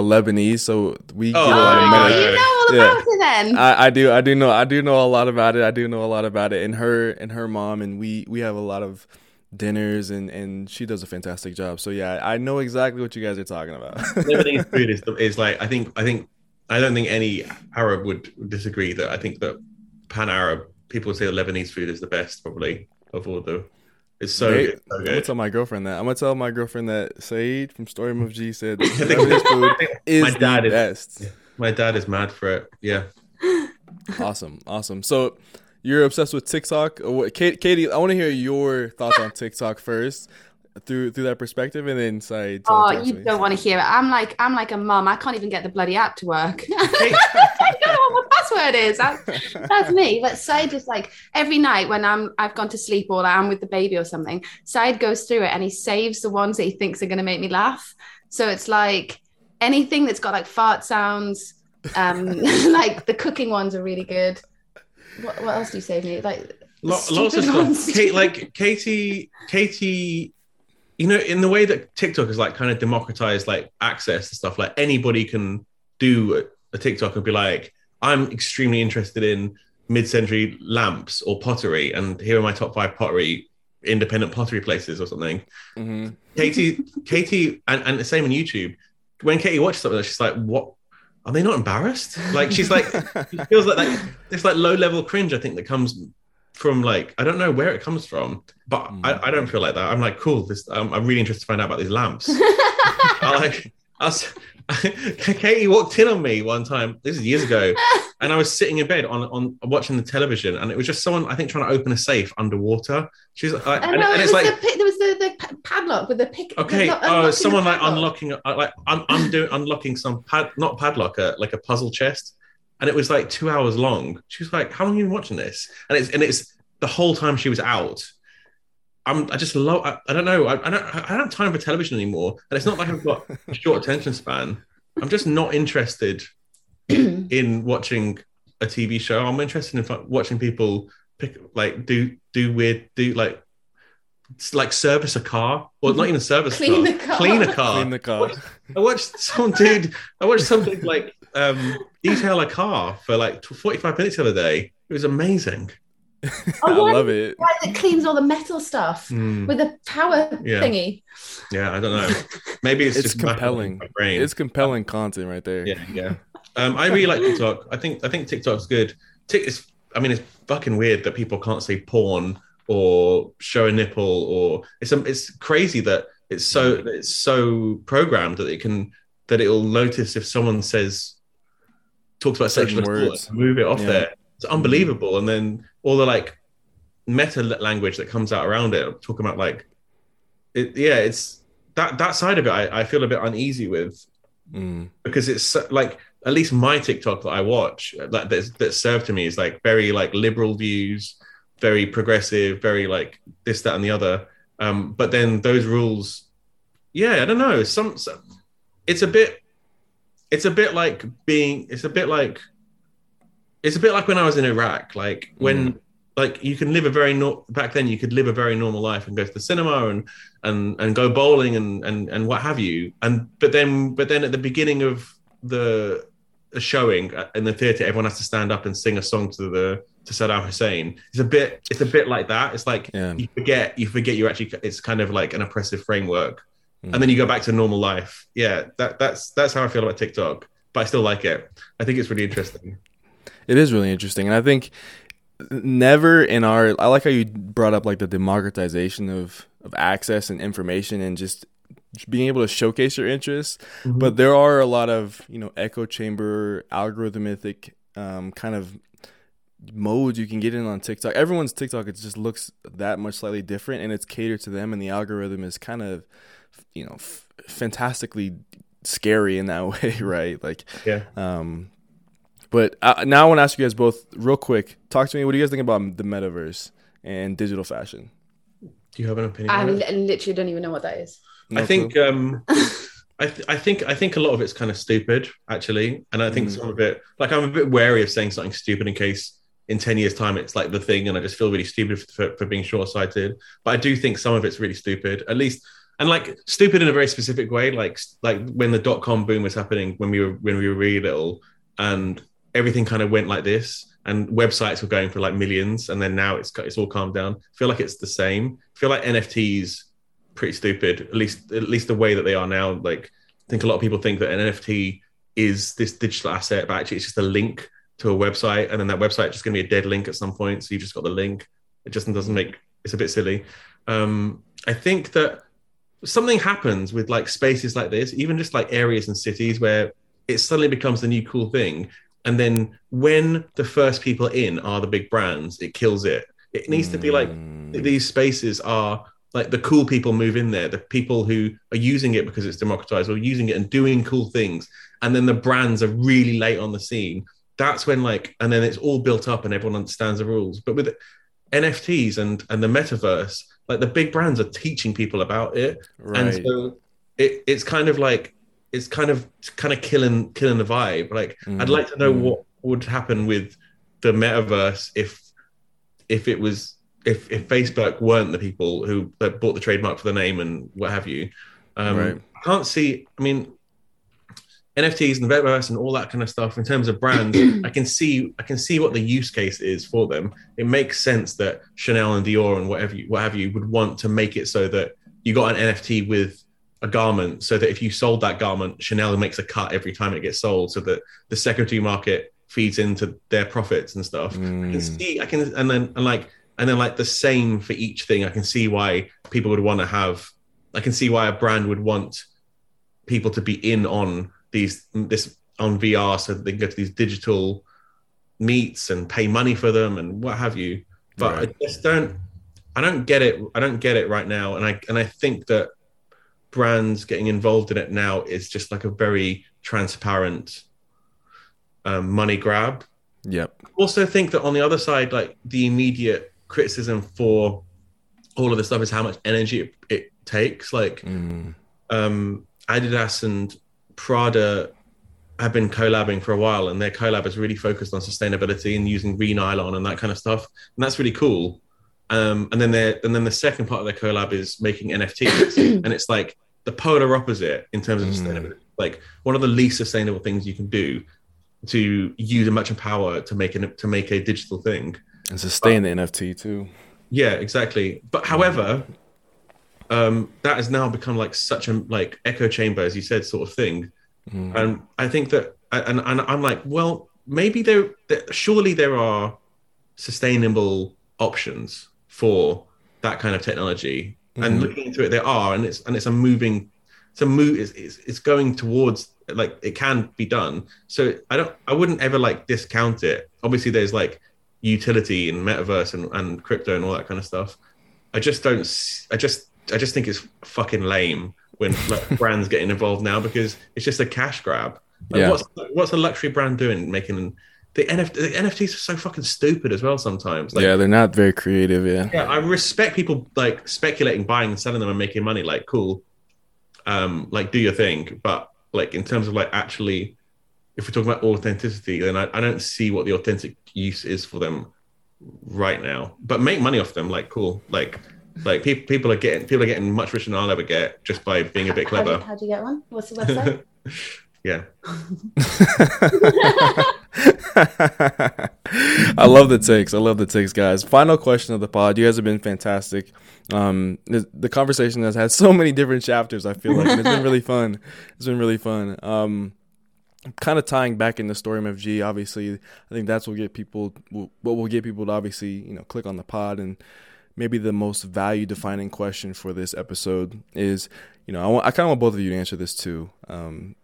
Lebanese, so we oh, get a lot of Med- you know all yeah. about it then. I, I, do. I do know. I do know a lot about it. I do know a lot about it. And her and her mom and we we have a lot of dinners and and she does a fantastic job. So yeah, I know exactly what you guys are talking about. Lebanese food is, is like I think I think I don't think any Arab would disagree that I think that pan Arab, people would say Lebanese food is the best probably of all the. It's so, it's so I'm gonna tell my girlfriend that. I'm gonna tell my girlfriend that Saeed from Story MFG said Lebanese food is my dad the is, best. My dad is mad for it. Yeah. awesome, awesome. So you're obsessed with TikTok. Katie, I want to hear your thoughts on TikTok first. Through through that perspective and then say oh you don't want to hear it. I'm like i'm like a mom i can't even get the bloody app to work. I don't know what my password is. That's, that's me. But Saeed just like every night when i'm i've gone to sleep or i'm with the baby or something Saeed goes through it and he saves the ones that he thinks are going to make me laugh. So it's like anything that's got like fart sounds um like the cooking ones are really good. What, what else do you save me? Like lots of stuff. Kate, like Katie, Katie, you know, in the way that TikTok is like kind of democratized like access to stuff, like anybody can do a, TikTok and be like, I'm extremely interested in mid-century lamps or pottery, and here are my top five pottery independent pottery places or something. Mm-hmm. Katie, Katie, and, and the same on YouTube. When Katie watches something, she's like, "What? Are they not embarrassed?" Like she's like, feels like, like this like low level cringe. I think that comes from like I don't know where it comes from, but mm. I, I, don't feel like that. I'm like, cool. This um, I'm really interested to find out about these lamps. I like I was, Katie walked in on me one time. This is years ago, and I was sitting in bed on on watching the television, and it was just someone I think trying to open a safe underwater. She's like, and, and, and it's like the, there was the, the padlock with the pick. Okay, oh, uh, someone like unlocking, uh, like I'm I'm doing unlocking some pad, not padlock, uh, like a puzzle chest and it was like two hours long. She was like, "How long have you been watching this?" And it's and it's the whole time she was out. I'm I just love. I, I don't know. I, I, don't. I don't have time for television anymore, and it's not like I've got a short attention span. I'm just not interested in watching a TV show. I'm interested in watching people pick like do do weird do like like service a car or not even service clean car, the car clean a car clean the car I watched some dude I watched something like um detail a car for like 45 minutes the other day. It was amazing. Oh, I love it. right, that cleans all the metal stuff mm. with a power yeah. thingy. Yeah I don't know. Maybe it's, it's compelling. it's compelling content right there. Yeah yeah. Um I really like TikTok. I think I think TikTok's good. Tik is I mean it's fucking weird that people can't say porn or show a nipple or it's it's crazy that it's so it's so programmed that it can that it'll notice if someone says talks about sexual words move it off yeah. there it's unbelievable and then all the like meta language that comes out around it talking about like it yeah it's that that side of it I, I feel a bit uneasy with mm. because it's like at least my TikTok that I watch that that's, that's served to me is like very like liberal views very progressive, very like this, that, and the other. Um, but then those rules, yeah, I don't know. Some, some, it's a bit, it's a bit like being, it's a bit like, it's a bit like when I was in Iraq. Like when, mm. like you can live a very no, back then you could live a very normal life and go to the cinema and and and go bowling and and and what have you. And but then but then at the beginning of the showing in the theater, everyone has to stand up and sing a song to the to Saddam Hussein. It's a bit it's a bit like that. It's like yeah. you forget you forget you're actually it's kind of like an oppressive framework. Mm. And then you go back to normal life. Yeah, that that's that's how I feel about TikTok. But I still like it. I think it's really interesting. It is really interesting. And I think never in our I like how you brought up like the democratization of of access and information and just being able to showcase your interests. Mm-hmm. But there are a lot of, you know, echo chamber algorithmic um, kind of modes you can get in on TikTok. Everyone's TikTok it just looks that much slightly different and it's catered to them and the algorithm is kind of you know f- fantastically scary in that way, right? Like yeah. Um but uh, now I want to ask you guys both real quick. Talk to me. What do you guys think about the metaverse and digital fashion? Do you have an opinion? I literally don't even know what that is. No I think um I, th- I think I think a lot of it's kind of stupid actually, and I think mm. some of it like I'm a bit wary of saying something stupid in case in 10 years time it's like the thing and i just feel really stupid for, for being short-sighted but i do think some of it's really stupid at least and like stupid in a very specific way like like when the dot-com boom was happening when we were when we were really little and everything kind of went like this and websites were going for like millions and then now it's it's all calmed down. I feel like it's the same. I feel like nfts pretty stupid at least at least the way that they are now. Like i think a lot of people think that an nft is this digital asset but actually it's just a link to a website and then that website just going to be a dead link at some point so you just got the link. It just doesn't make it's a bit silly. Um i think that something happens with like spaces like this even just like areas and cities where it suddenly becomes the new cool thing and then when the first people in are the big brands it kills it it needs mm. to be like mm. these spaces are like the cool people move in there, the people who are using it because it's democratized or using it and doing cool things, and then the brands are really late on the scene. That's when like, and then it's all built up and everyone understands the rules. But with NFTs and and the metaverse, like the big brands are teaching people about it, right. and so it, it's kind of like it's kind of kind of killing killing the vibe. Like mm. I'd like to know mm. what would happen with the metaverse if if it was if if Facebook weren't the people who that bought the trademark for the name and what have you. Um, right. I can't see. I mean, NFTs and the metaverse and all that kind of stuff in terms of brands, I can see I can see what the use case is for them. It makes sense that Chanel and Dior and whatever you, what have you would want to make it so that you got an NFT with a garment, so that if you sold that garment, Chanel makes a cut every time it gets sold, so that the secondary market feeds into their profits and stuff. Mm. I can mm. see, I can, and then and like and then like the same for each thing. I can see why people would want to have. I can see why a brand would want people to be in on these this on VR so that they can go to these digital meets and pay money for them and what have you. But right. I just don't I don't get it. I don't get it right now. And I and I think that brands getting involved in it now is just like a very transparent um, money grab. Yep. Also think that on the other side, like the immediate criticism for all of this stuff is how much energy it, it takes. Like mm. um, Adidas and Prada have been collabing for a while, and their collab is really focused on sustainability and using re-nylon and that kind of stuff, and that's really cool. Um, and then they and then the second part of their collab is making NFTs, and it's like the polar opposite in terms of mm. sustainability. Like one of the least sustainable things you can do to use a merchant power to make an, to make a digital thing and sustain but, the NFT too. Yeah, exactly. But however, um, that has now become like such a like echo chamber, as you said, sort of thing. Mm. And I think that, and, and I'm like, well, maybe there, there, surely there are sustainable options for that kind of technology. Mm-hmm. And looking into it, there are, and it's and it's a moving, it's a move, it's, it's, it's going towards like it can be done. So I don't, I wouldn't ever like discount it. Obviously, there's like utility and metaverse and, and crypto and all that kind of stuff. I just don't. I just I just think it's fucking lame when like, brands getting involved now because it's just a cash grab. Like, yeah. What's what's a luxury brand doing making the, the NFTs are so fucking stupid as well sometimes. Like, yeah, they're not very creative. Yeah. Yeah, I respect people like speculating, buying and selling them and making money. Like, cool. Um, like do your thing, but like in terms of like actually, if we're talking about authenticity, then I, I don't see what the authentic use is for them right now. But make money off them, like cool. Like like people people are getting people are getting much richer than I'll ever get just by being a bit clever. How do you get one? What's the website? yeah. I love the takes. I love the takes, guys. Final question of the pod. You guys have been fantastic. Um, the, the conversation has had so many different chapters. I feel like it's been really fun. It's been really fun. Um, kind of tying back into story MFG, obviously, I think that's what get people what will get people to obviously you know click on the pod and maybe the most value defining question for this episode is you know I, want, I kind of want both of you to answer this too. Um,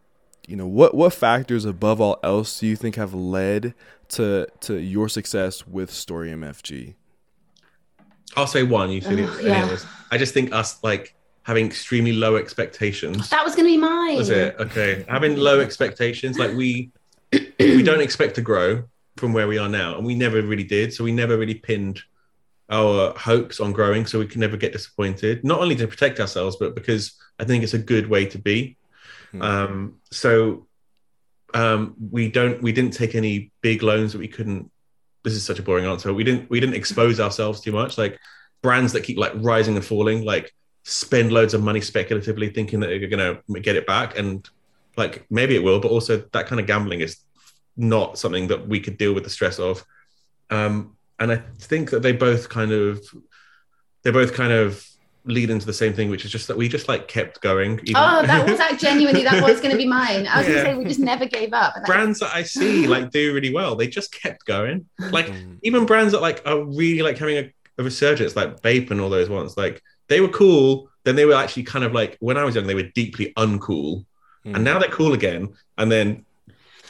you know what what factors above all else do you think have led to to your success with Story MFG? I'll say one. You said oh, it. Yeah. I just think us like having extremely low expectations. That was going to be mine. Was it okay? having low expectations, like we we don't expect to grow from where we are now, and we never really did. So we never really pinned our hopes on growing, so we can never get disappointed. Not only to protect ourselves, but because I think it's a good way to be. Mm-hmm. Um, so um, we don't we didn't take any big loans that we couldn't. This is such a boring answer. We didn't we didn't expose ourselves too much. Like brands that keep like rising and falling, like spend loads of money speculatively thinking that you're going to get it back and like maybe it will but also that kind of gambling is not something that we could deal with the stress of um, and i think that they both kind of they both kind of lead into the same thing which is just that we just like kept going even... oh that was like genuinely that was going to be mine i was yeah. going to say we just never gave up brands that i see like do really well they just kept going like mm. even brands that like are really like having a, a resurgence like Bape and all those ones like they were cool. Then they were actually kind of like when I was young, they were deeply uncool, mm. and now they're cool again. And then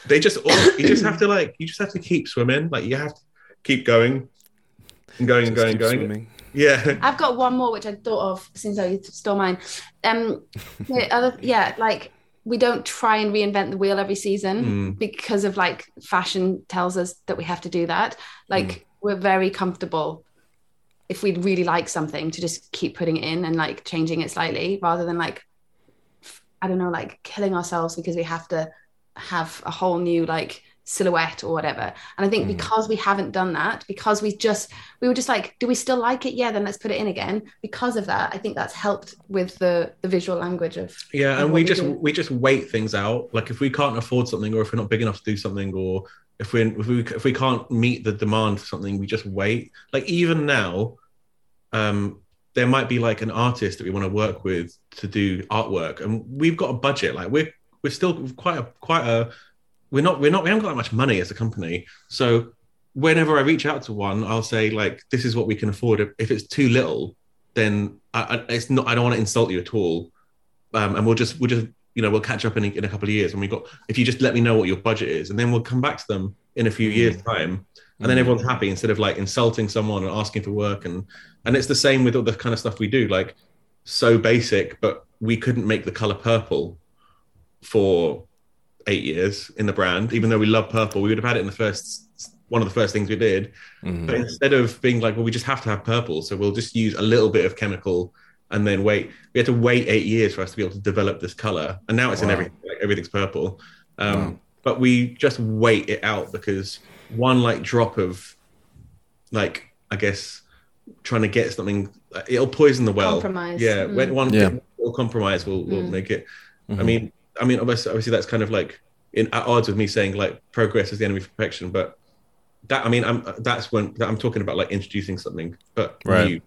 they just all, you just have to like you just have to keep swimming. Like you have to keep going and going and going and going. Swimming. Yeah. I've got one more which I thought of since I stole mine. Um, other, yeah, like we don't try and reinvent the wheel every season mm. because of like fashion tells us that we have to do that. Like mm. we're very comfortable if we really like something to just keep putting it in and like changing it slightly rather than like I don't know, like killing ourselves because we have to have a whole new like silhouette or whatever. And I think mm. because we haven't done that, because we just we were just like, do we still like it? Yeah, then let's put it in again. Because of that, I think that's helped with the the visual language of yeah. And we just do. we just wait things out. Like if we can't afford something, or if we're not big enough to do something, or if we if we if we can't meet the demand for something, we just wait. Like even now, um, there might be like an artist that we want to work with to do artwork, and we've got a budget. Like we're we're still quite a quite a we're not we're not we haven't got that much money as a company so whenever i reach out to one i'll say like this is what we can afford if it's too little then I, I it's not i don't want to insult you at all um, and we'll just we'll just you know we'll catch up in a, in a couple of years and we got if you just let me know what your budget is and then we'll come back to them in a few mm. years time and then mm. everyone's happy instead of like insulting someone and asking for work and and it's the same with all the kind of stuff we do like so basic but we couldn't make the color purple for eight years in the brand, even though we love purple. We would have had it in the first one of the first things we did. Mm. But instead of being like, well, we just have to have purple, so we'll just use a little bit of chemical and then wait. We had to wait eight years for us to be able to develop this color, and now it's wow. in everything. Like, everything's purple. Um, wow. But we just wait it out because one like drop of, like I guess, trying to get something, it'll poison the well. Compromise. Yeah, mm. when one yeah. will compromise will will mm. make it. Mm-hmm. I mean, I mean, obviously, obviously, that's kind of like in at odds with me saying like progress is the enemy of perfection. But that, I mean, I'm that's when I'm talking about like introducing something, but right. New.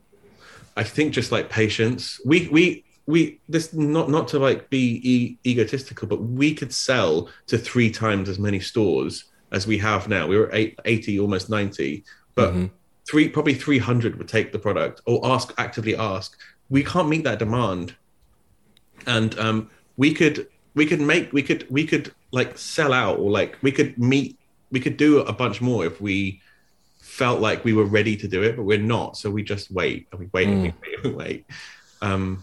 I think just like patience. We we we this not not to like be e- egotistical, but we could sell to three times as many stores as we have now. We were eight, 80, almost 90, but mm-hmm. three probably 300 would take the product or ask actively ask. We can't meet that demand, and um, we could we could make we could we could like sell out or like we could meet we could do a bunch more if we felt like we were ready to do it, but we're not. So we just wait and we wait mm. and we mm. wait and wait. Um,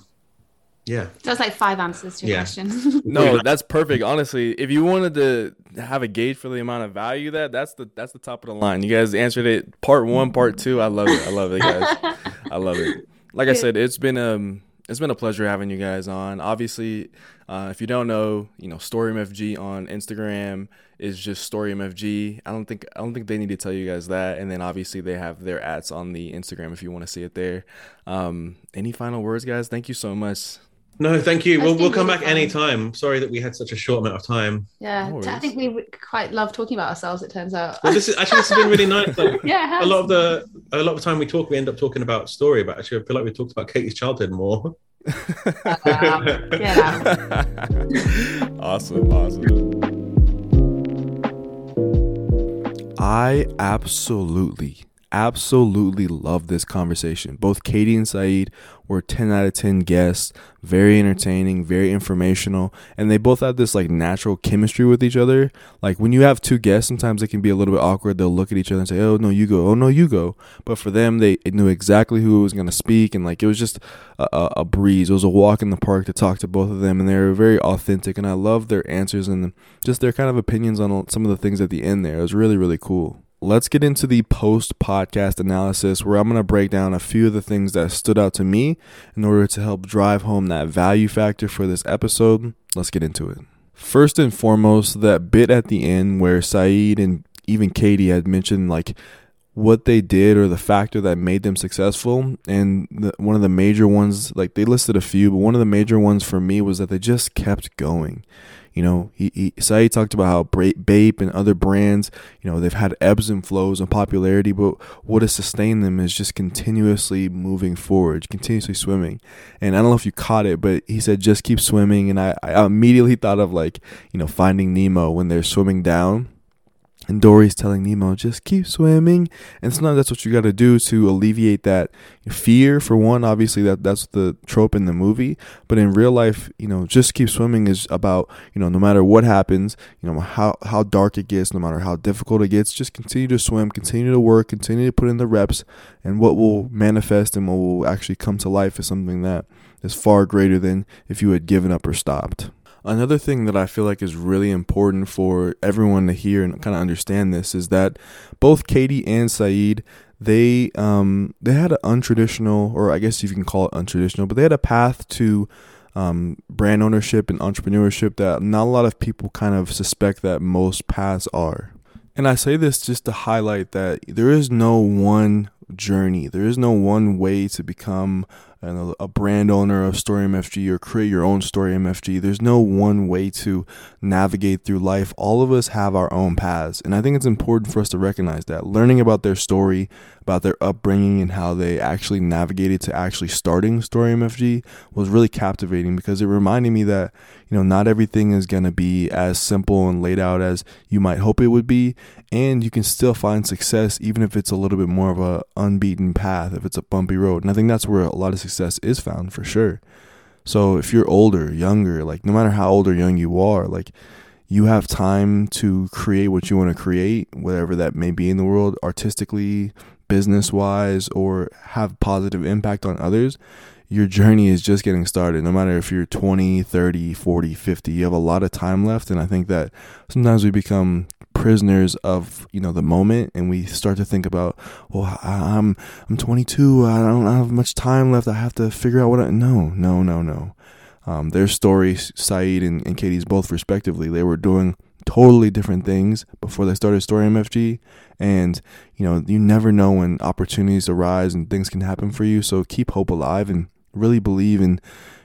yeah, So that's like five answers to your yeah. question. no, that's perfect. Honestly, if you wanted to have a gauge for the amount of value that that's the that's the top of the line. You guys answered it. Part one, part two. I love it. I love it, guys. I love it. Like I said, it's been um it's been a pleasure having you guys on. Obviously, uh, if you don't know, you know, StoryMFG on Instagram is just StoryMFG. I don't think I don't think they need to tell you guys that. And then obviously they have their ads on the Instagram if you want to see it there. Um, any final words, guys? Thank you so much. No, thank you. We'll, we'll come back anytime. Sorry that we had such a short amount of time. Yeah, no I think we quite love talking about ourselves. It turns out. Well, this is actually this has been really nice. Like, yeah, a lot of the a lot of the time we talk, we end up talking about story. But actually, I feel like we talked about Katie's childhood more. Um, awesome, awesome. I absolutely absolutely love this conversation. Both Katie and Saeed were 10 out of 10 guests, very entertaining, very informational, and they both have this like natural chemistry with each other. Like when you have two guests, sometimes it can be a little bit awkward. They'll look at each other and say, "Oh, no, you go. Oh, no, you go." But for them, they knew exactly who was going to speak and like it was just a, a, a, breeze. It was a walk in the park to talk to both of them and they were very authentic and I love their answers and just their kind of opinions on some of the things at the end there. It was really really cool let's get into the post podcast analysis where I'm going to break down a few of the things that stood out to me in order to help drive home that value factor for this episode. Let's get into it. First and foremost, that bit at the end where Saeed and even Katie had mentioned like what they did or the factor that made them successful. And the, one of the major ones, like they listed a few, but one of the major ones for me was that they just kept going. You know, he, he Saeed talked about how Bape and other brands, you know, they've had ebbs and flows in popularity, but what has sustained them is just continuously moving forward, continuously swimming. And I don't know if you caught it, but he said just keep swimming, and I, I immediately thought of like, you know, Finding Nemo when they're swimming down And Dory's telling Nemo, just keep swimming. And sometimes that's what you got to do to alleviate that fear. For one, obviously that that's the trope in the movie, but in real life, you know, just keep swimming is about you know no matter what happens, you know how how dark it gets, no matter how difficult it gets, just continue to swim, continue to work, continue to put in the reps, and what will manifest and what will actually come to life is something that is far greater than if you had given up or stopped. Another thing that I feel like is really important for everyone to hear and kind of understand this is that both Katie and Saeed they um they had an untraditional or I guess you can call it untraditional, but they had a path to um, brand ownership and entrepreneurship that not a lot of people kind of suspect that most paths are. And I say this just to highlight that there is no one journey. There is no one way to become a brand owner of Story MFG or create your own Story MFG. There's no one way to navigate through life. All of us have our own paths. And I think it's important for us to recognize that. Learning about their story, about their upbringing, and how they actually navigated to actually starting Story MFG was really captivating because it reminded me that, you know, not everything is going to be as simple and laid out as you might hope it would be. And you can still find success even if it's a little bit more of a unbeaten path, if it's a bumpy road. And I think that's where a lot of success is found for sure. So if you're older, younger, like no matter how old or young you are, like you have time to create what you want to create, whatever that may be in the world, artistically, business wise, or have positive impact on others. Your journey is just getting started. No matter if you're 20, 30, 40, 50, you have a lot of time left. And I think that sometimes we become prisoners of you know the moment and we start to think about well i'm i'm 22 i don't have much time left i have to figure out what i no no no no um, their stories saeed and, and katie's both respectively they were doing totally different things before they started story mfg and you know you never know when opportunities arise and things can happen for you so keep hope alive and really believe in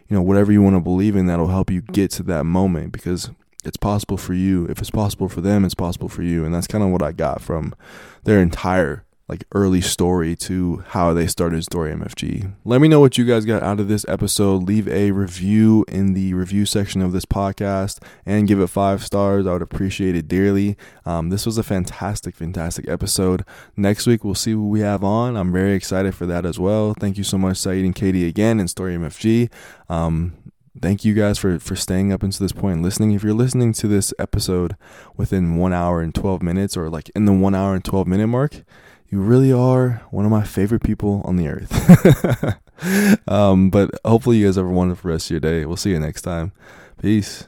you know whatever you want to believe in that'll help you get to that moment because it's possible for you. If it's possible for them, it's possible for you. And that's kind of what I got from their entire like early story to how they started Story MFG. Let me know what you guys got out of this episode. Leave a review in the review section of this podcast and give it five stars. I would appreciate it dearly. Um, this was a fantastic, fantastic episode. Next week we'll see what we have on. I'm very excited for that as well. Thank you so much, Saeed and Katie again and Story MFG. Um, thank you guys for for staying up until this point and listening. If you're listening to this episode within one hour and 12 minutes, or like in the one hour and 12 minute mark, you really are one of my favorite people on the earth. um, but hopefully, you guys have a wonderful rest of your day. We'll see you next time. Peace.